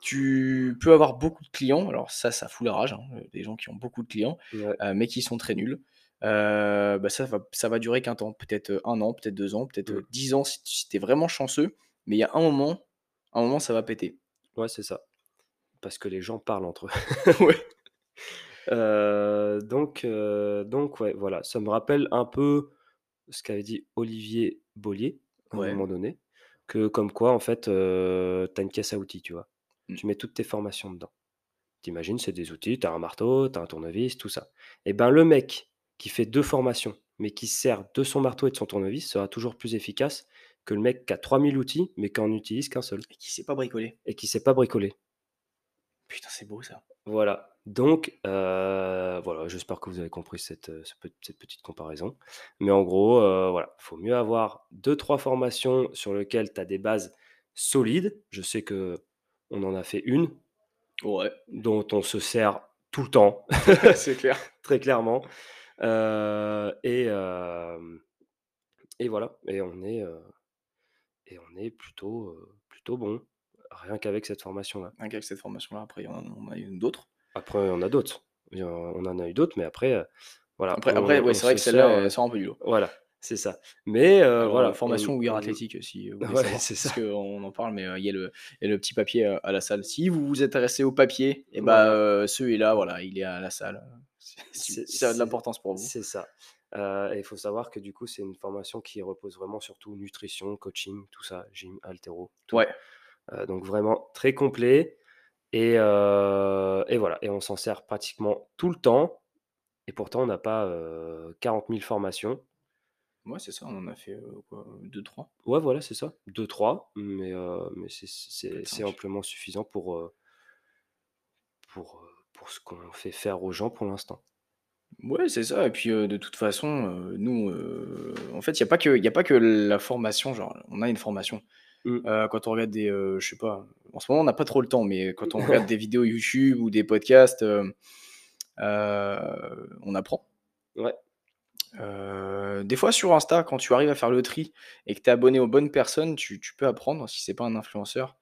tu peux avoir beaucoup de clients, alors ça, ça fout la rage, hein, heu, des gens qui ont beaucoup de clients, Ouais, mais qui sont très nuls. Bah, ça va ça va durer qu'un temps, peut-être, 1 an, peut-être 2 ans, peut-être, mmh. 10 ans si tu es vraiment chanceux, mais il y a un moment un moment, ça va péter. Ouais, c'est ça. Parce que les gens parlent entre eux. Ouais. Heu, donc heu, donc ouais, voilà, ça me rappelle un peu ce qu'avait dit Olivier Bollier, à un moment donné, que comme quoi, en fait, heu, tu as une caisse à outils, tu vois? Mmh. Tu mets toutes tes formations dedans. Tu imagines, c'est des outils, tu as un marteau, tu as un tournevis, tout ça. Et ben, le mec qui fait 2 formations, mais qui se sert de son marteau et de son tournevis sera toujours plus efficace que le mec qui a 3000 outils, mais qui en utilise qu'un seul Et qui sait pas bricoler. et qui sait pas bricoler. Putain, c'est beau ça. Voilà, donc heu, voilà, j'espère que vous avez compris cette, pe cette petite comparaison. Mais en gros, heu, voilà, faut mieux avoir deux trois formations sur lesquelles tu as des bases solides. Je sais qu'on en a fait une Ouais, dont on se sert tout le temps, c'est clair. très clairement, heu et et voilà et on est, et on est plutôt, plutôt bon, rien qu'avec cette formation-là. Rien qu'avec cette formation-là, après, on a eu d'autres. Après, on a d'autres. On en a eu d'autres, mais après, voilà, Après après, ouais, c'est vrai que celle-là, heu sort un peu du lot. voilà, c'est ça. Mais Alors, voilà, on formation on Athlétique, si vous voulez ouais, savoir, c'est ça. parce qu'on en parle, mais, il y a le il y a le petit papier, à la salle. Si vous vous intéressez au papier et bah, Voilà, heu, celui-là, voilà, il est à la salle, si si ça a de l'importance pour vous. c'est ça. Et il faut savoir que du coup, c'est une formation qui repose vraiment sur tout, nutrition, coaching, tout ça, gym, haltéro, tout. Ouais, Heu, donc vraiment très complet et heu et voilà et on s'en sert pratiquement tout le temps et pourtant on n'a pas, heu, 40 000 formations. ouais, c'est ça, on en a fait, heu, quoi, 2-3, Ouais, voilà, c'est ça, deux trois mais heu, mais c'est c'est peut-être c'est 5. amplement suffisant pour, pour, pour ce qu'on fait faire aux gens pour l'instant. Ouais, c'est ça et puis, heu, de toute façon, heu, nous, heu, en fait, il y a pas que il y a pas que la formation, genre, on a une formation. Mmh. Heu, quand on regarde des, heu, je sais pas, en ce moment, on n'a pas trop le temps, mais quand on regarde des vidéos YouTube ou des podcasts, hem, heu, on apprend. Ouais, Heu, des fois sur Insta, quand tu arrives à faire le tri et que tu es abonné aux bonnes personnes, tu tu peux apprendre. Si c'est pas un influenceur,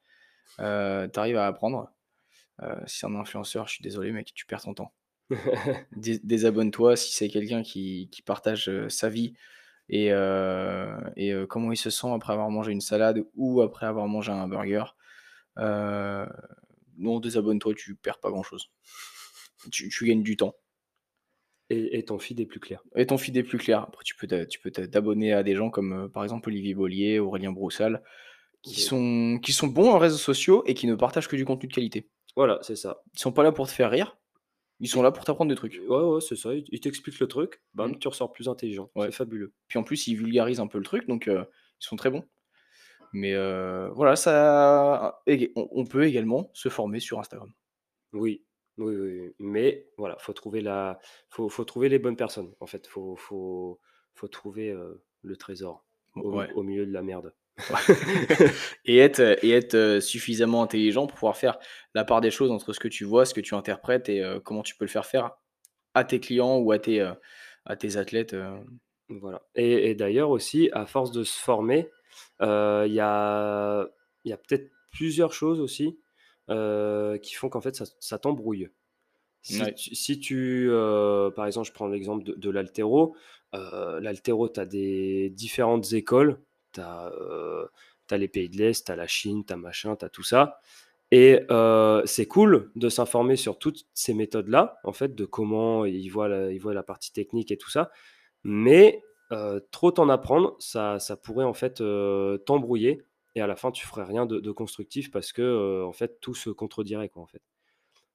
heu, tu arrives à apprendre. Heu, si c'est un influenceur, je suis désolé mec, tu perds ton temps. Dés désabonne-toi si c'est quelqu'un qui qui partage, sa vie et comment il se sent après avoir mangé une salade ou après avoir mangé un burger. Non, désabonne-toi, tu perds pas grand-chose. Tu tu gagnes du temps et et ton feed est plus clair. et ton feed est plus clair. Après tu peux t'abonner à des gens comme, par exemple Olivier Bollier, Aurélien Broussal, qui sont qui sont bons en réseaux sociaux et qui ne partagent que du contenu de qualité. Voilà, c'est ça. Ils sont pas là pour te faire rire, ils sont là pour t'apprendre des trucs. ouais, ouais, c'est ça, il il t'explique le truc, Mmh, bam, tu ressors plus intelligent, ouais. c'est fabuleux. Puis en plus, ils vulgarisent un peu le truc donc heu, ils sont très bons. Mais heu, voilà, ça on on peut également se former sur Instagram. Oui, oui, oui, oui, mais voilà, faut trouver la faut faut trouver les bonnes personnes, en fait. Faut faut faut trouver, heu, le trésor au Ouais. au milieu de la merde. et être, et être euh, suffisamment intelligent pour pouvoir faire la part des choses entre ce que tu vois, ce que tu interprètes et euh, comment tu peux le faire faire à tes clients ou à tes, euh, à tes athlètes. Voilà. Et, et d'ailleurs aussi, à force de se former, il y a, y a peut-être plusieurs choses aussi qui font qu'en fait ça, ça t'embrouille. Si, tu, par exemple, je prends l'exemple de, de l'altéro, l'altéro, tu as des différentes écoles, tu as, les pays de l'Est, tu as la Chine, tu as machin, tu as tout ça. Et c'est cool de s'informer sur toutes ces méthodes-là, en fait, de comment ils voient la, ils voient la partie technique et tout ça. Mais trop t'en apprendre, ça, ça pourrait en fait t'embrouiller et à la fin tu ferais rien de, constructif parce que en fait tout se contredirait quoi en fait.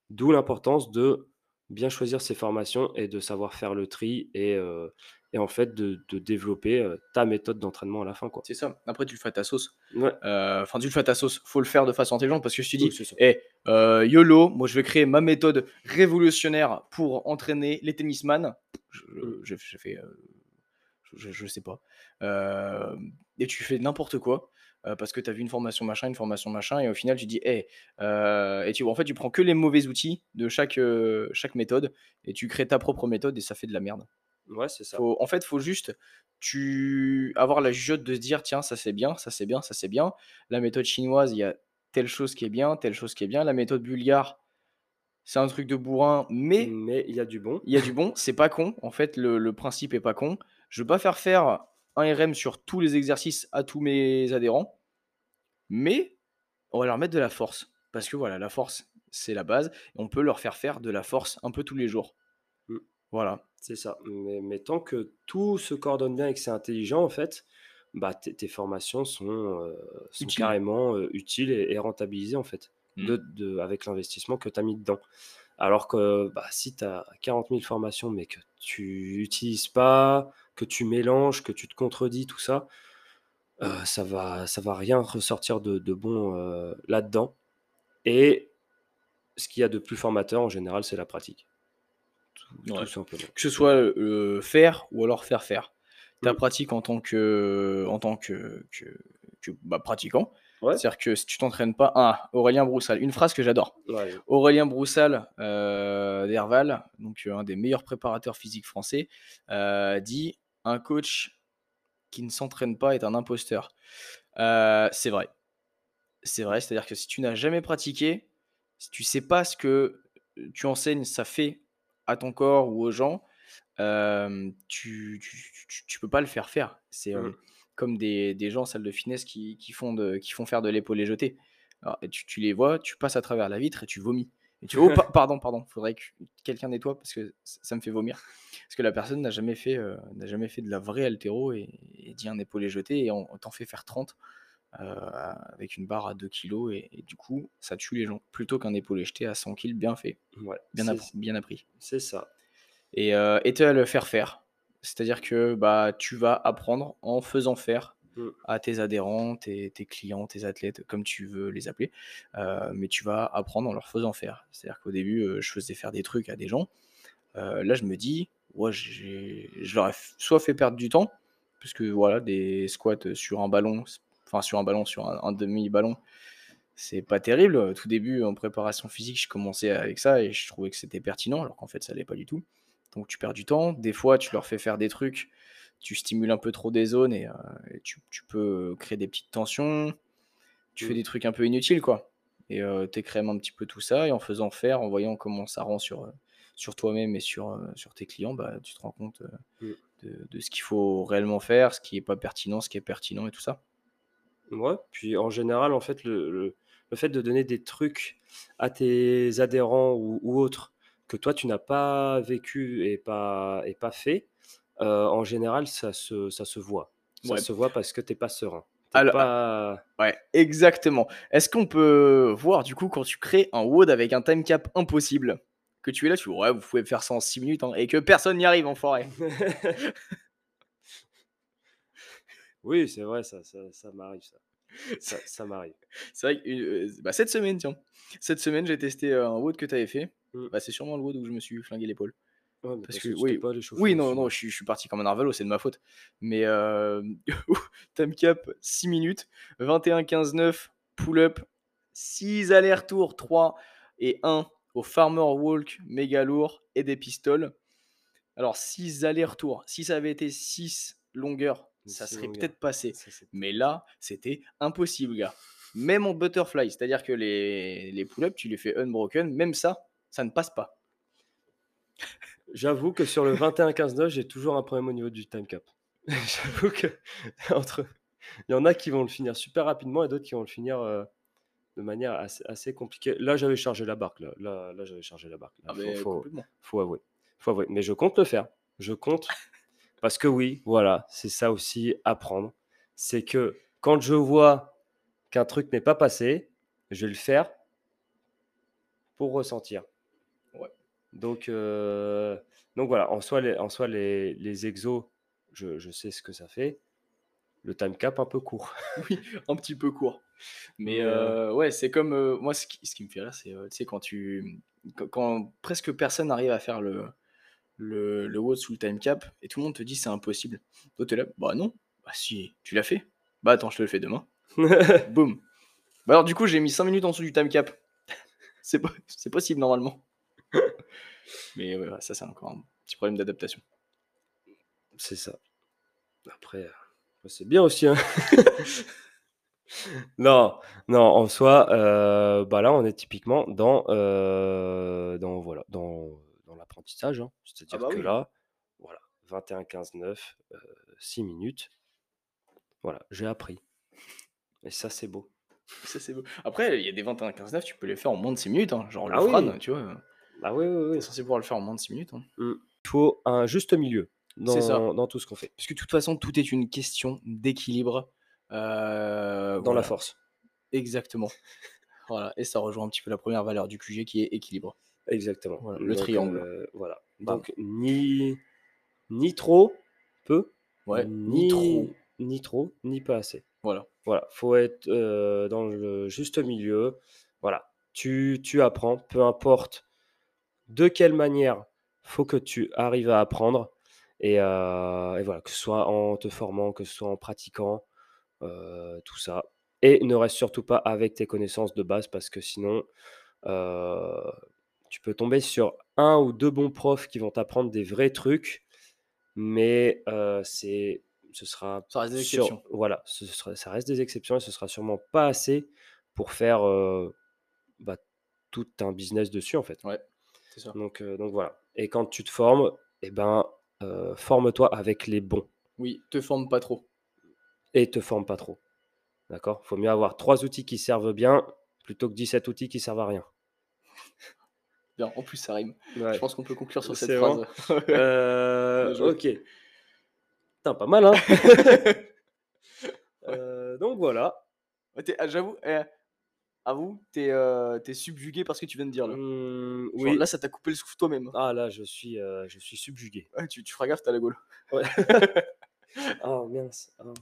D'où l'importance de bien choisir ses formations et de savoir faire le tri et, euh, et en fait de, de développer euh, ta méthode d'entraînement à la fin. quoi. C'est ça. Après, tu le fais à ta sauce. Euh, enfin, tu le fais à ta sauce. faut le faire de façon intelligente parce que je te dis, hey, YOLO, moi je vais créer ma méthode révolutionnaire pour entraîner les tennisman. Je, je, je fais. je, je, sais pas. et tu fais n'importe quoi. Euh, parce que tu as vu une formation machin, une formation machin, et au final, tu dis, hé, euh, et tu, en fait, tu prends que les mauvais outils de chaque, euh, chaque méthode, et tu crées ta propre méthode, et ça fait de la merde. Ouais, c'est ça. en fait, il faut juste tu, avoir la jugeote de se dire, tiens, ça c'est bien, ça c'est bien, ça c'est bien. La méthode chinoise, il y a telle chose qui est bien, telle chose qui est bien. La méthode bulgare, c'est un truc de bourrin, mais mais il y a du bon. Il y a du bon, c'est pas con. En fait, le, le, principe est pas con. Je veux pas faire faire un RM sur tous les exercices à tous mes adhérents. Mais on va leur mettre de la force. Parce que voilà, la force, c'est la base. Et on peut leur faire faire de la force un peu tous les jours. Mmh. Voilà. C'est ça. Mais, tant que tout se coordonne bien et que c'est intelligent, en fait, bah, tes formations sont, euh, carrément euh, utiles et, rentabilisées, en fait, mmh. de, avec l'investissement que tu as mis dedans. Alors que bah, si tu as 40 000 formations, mais que tu n'utilises pas, que tu mélanges, que tu te contredis, tout ça, euh, ça va ça va rien ressortir de, bon euh, là-dedans. Et ce qu'il y a de plus formateur en général, c'est la pratique. Tout, simplement. Que ce soit euh, faire ou alors faire faire. Ta mmh. pratique en tant que, en tant que, que, bah, pratiquant. C'est-à-dire que si tu t'entraînes pas, ah, Aurélien Broussal, une phrase que j'adore. Aurélien Broussal d'Herval, donc un des meilleurs préparateurs physiques français, dit un coach qui ne s'entraîne pas est un imposteur. Euh, c'est vrai. C'est vrai, c'est-à-dire que si tu n'as jamais pratiqué, si tu sais pas ce que tu enseignes, ça fait à ton corps ou aux gens, euh, tu, tu, peux pas le faire faire. C'est euh, mmh. comme des, des, gens en salle de finesse qui, qui, font, de, qui font faire de l'épaule. Alors, tu, tu, les vois, tu passes à travers la vitre et tu vomis. Et tu oh, pardon, pardon, faudrait que quelqu'un nettoie parce que ça me fait vomir. Parce que la personne n'a jamais fait, euh, n'a jamais fait de la vraie altéro et, dit un épaulé jeté et on, t'en fait faire 30 euh, avec une barre à 2 kg et, du coup, ça tue les gens plutôt qu'un épaulé jeté à 100 kg bien fait, bien, appris, bien appris. C'est ça. Et, euh, tu vas le faire faire. C'est-à-dire que bah, tu vas apprendre en faisant faire Mmh. à tes adhérents, tes, clients, tes athlètes, comme tu veux les appeler. Euh, mais tu vas apprendre en leur faisant faire. C'est-à-dire qu'au début, euh, je faisais faire des trucs à des gens. Euh, là, je me dis, ouais, je leur ai soit fait perdre du temps, puisque voilà, des squats sur un ballon, enfin sur un ballon, sur un, demi-ballon, c'est pas terrible. Tout début, en préparation physique, je commençais avec ça et je trouvais que c'était pertinent, alors qu'en fait, ça l'est pas du tout. Donc tu perds du temps. Des fois, tu leur fais faire des trucs tu stimules un peu trop des zones et, euh, tu, peux créer des petites tensions. Tu fais mmh. des trucs un peu inutiles, quoi. Et euh, tu écrèmes un petit peu tout ça. Et en faisant faire, en voyant comment ça rend sur, euh, sur toi-même et sur, sur tes clients, bah, tu te rends compte mmh. de, ce qu'il faut réellement faire, ce qui n'est pas pertinent, ce qui est pertinent et tout ça. Ouais, puis en général, en fait, le, le, fait de donner des trucs à tes adhérents ou, ou autres que toi, tu n'as pas vécu et pas, et pas fait, en général, ça se, ça se voit. Ça se voit parce que tu n'es pas serein. Alors, pas... Ouais, exactement. Est-ce qu'on peut voir du coup quand tu crées un WOD avec un time cap impossible que tu es là, tu ouais, vous pouvez faire ça en 6 minutes hein, et que personne n'y arrive en forêt? oui, c'est vrai, ça, ça, ça m'arrive ça. Ça, m'arrive. C'est vrai que bah, cette semaine, tiens, cette semaine, j'ai testé un WOD que tu avais fait. Mmh. Bah, c'est sûrement le WOD où je me suis flingué l'épaule. Ouais, mais Parce parce que que oui, pas oui, non, non, je suis, je suis parti comme un narvalo, c'est de ma faute. Mais euh, time cap 6 minutes, 21 15 9 pull-up, 6 allers-retours, 3 et 1 au farmer walk méga lourd et des pistoles. Alors 6 allers-retours, si ça avait été 6 longueurs, ça Six serait longueurs. peut-être passé. Ça, Mais là, c'était impossible, gars. Même en butterfly, c'est-à-dire que les, les pull-ups, tu les fais unbroken, même ça, ça ne passe pas. J'avoue que sur le 21-15-9, j'ai toujours un problème au niveau du time cap. J'avoue que entre, il y en a qui vont le finir super rapidement et d'autres qui vont le finir euh, de manière assez, assez compliquée. Là, j'avais chargé la barque. Là, là, là, j'avais chargé la barque. Là, Ah, faut, mais faut- complètement. faut avouer. Faut avouer. Mais je compte le faire. Je compte parce que oui, voilà, c'est ça aussi apprendre. C'est que quand je vois qu'un truc n'est pas passé, je vais le faire pour ressentir. Donc, euh, donc voilà, en soi, les, en soi, les, les exos, je, je sais ce que ça fait. Le time cap un peu court. un petit peu court. Mais euh, euh, ouais, c'est comme euh, moi, ce qui, ce qui me fait rire, c'est tu sais, quand tu quand, quand presque personne n'arrive à faire le le, le WOD sous le time cap et tout le monde te dit c'est impossible. Toi, t'es là, bah non, bah si, tu l'as fait. Bah attends, je te le fais demain. Boum. Bah alors, du coup, j'ai mis 5 minutes en dessous du time cap. c'est possible normalement. Mais ouais, ça, c'est encore un petit problème d'adaptation. c'est ça. Après, euh, c'est bien aussi. hein. non, non, en soi, euh, bah là, on est typiquement dans, euh, dans, voilà, dans, dans l'apprentissage. hein. C'est-à-dire bah que oui. là, voilà, 21, 15, 9, 6 minutes. Voilà, j'ai appris. Et ça, c'est beau. Ça, c'est beau. Après, il y a des 21-15-9, tu peux les faire en moins de 6 minutes. hein. Genre le Ah oui. Fran, tu vois. Ah oui, oui, oui. censé pouvoir le faire en moins de 6 minutes. hein. Il faut un juste milieu ça. dans, dans tout ce qu'on fait. Parce que de toute façon, tout est une question d'équilibre. euh, Dans voilà. la force. Exactement. voilà. Et ça rejoint un petit peu la première valeur du QG qui est équilibre. Exactement. Voilà, le triangle. euh, voilà. Donc, ni, ni trop peu, Ouais. ni, Ni trop. ni trop, ni pas assez. Voilà. Voilà, faut être euh, dans le juste milieu. Voilà, tu, tu apprends, peu importe de quelle manière, faut que tu arrives à apprendre. Et, euh, et voilà, que ce soit en te formant, que ce soit en pratiquant, euh, tout ça. Et ne reste surtout pas avec tes connaissances de base parce que sinon, euh, tu peux tomber sur un ou deux bons profs qui vont t'apprendre des vrais trucs, mais c'est, ce sera Ça reste des sur- exceptions. voilà, ce sera- ça reste des exceptions et ce sera sûrement pas assez pour faire bah, tout un business dessus en fait. Ouais. Ça. Donc, euh, donc voilà. Et quand tu te formes, eh ben, euh, forme-toi avec les bons Oui, te forme pas trop. et te forme pas trop. D'accord? Faut mieux avoir trois outils qui servent bien plutôt que 17 outils qui servent à rien. Bien, en plus, ça rime. Ouais. Je pense qu'on peut conclure sur cette phrase. Euh, ok. Putain, pas mal, hein Euh, Donc voilà. Ah, J'avoue, eh, avoue, t'es euh, t'es subjugué par ce que tu viens de dire là. Genre, oui. Là, ça t'a coupé le souffle toi-même. Ah là, je suis, euh, je suis subjugué. Ouais, tu, tu feras gaffe, t'as la gaule. Ouais. oh mince. oh.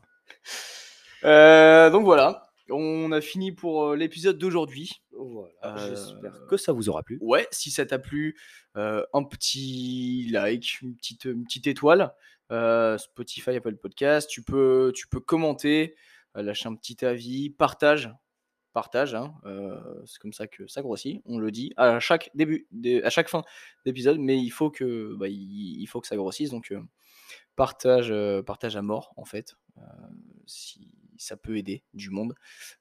Euh, donc voilà, on a fini pour euh, l'épisode d'aujourd'hui. Voilà. J'espère que ça vous aura plu. Ouais, si ça t'a plu, un petit like, une petite, une petite étoile. Spotify, Apple Podcast. Tu peux, tu peux commenter, lâcher un petit avis, partage. Partage, hein, euh, c'est comme ça que ça grossit. On le dit à chaque début, à chaque fin d'épisode, mais il faut que, bah, il, il faut que ça grossisse. Donc euh, partage, euh, partage à mort en fait. si ça peut aider du monde.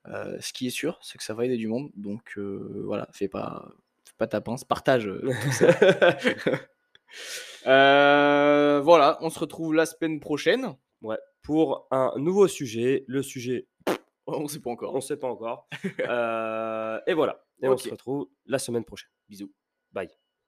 Ce qui est sûr, c'est que ça va aider du monde. Donc voilà, fais pas, fais pas ta pince, partage. voilà, on se retrouve la semaine prochaine. ouais. Pour un nouveau sujet. Le sujet, On sait pas on encore. ne sait pas encore. Euh, et voilà. Et on se retrouve la semaine prochaine. Bisous. Bye.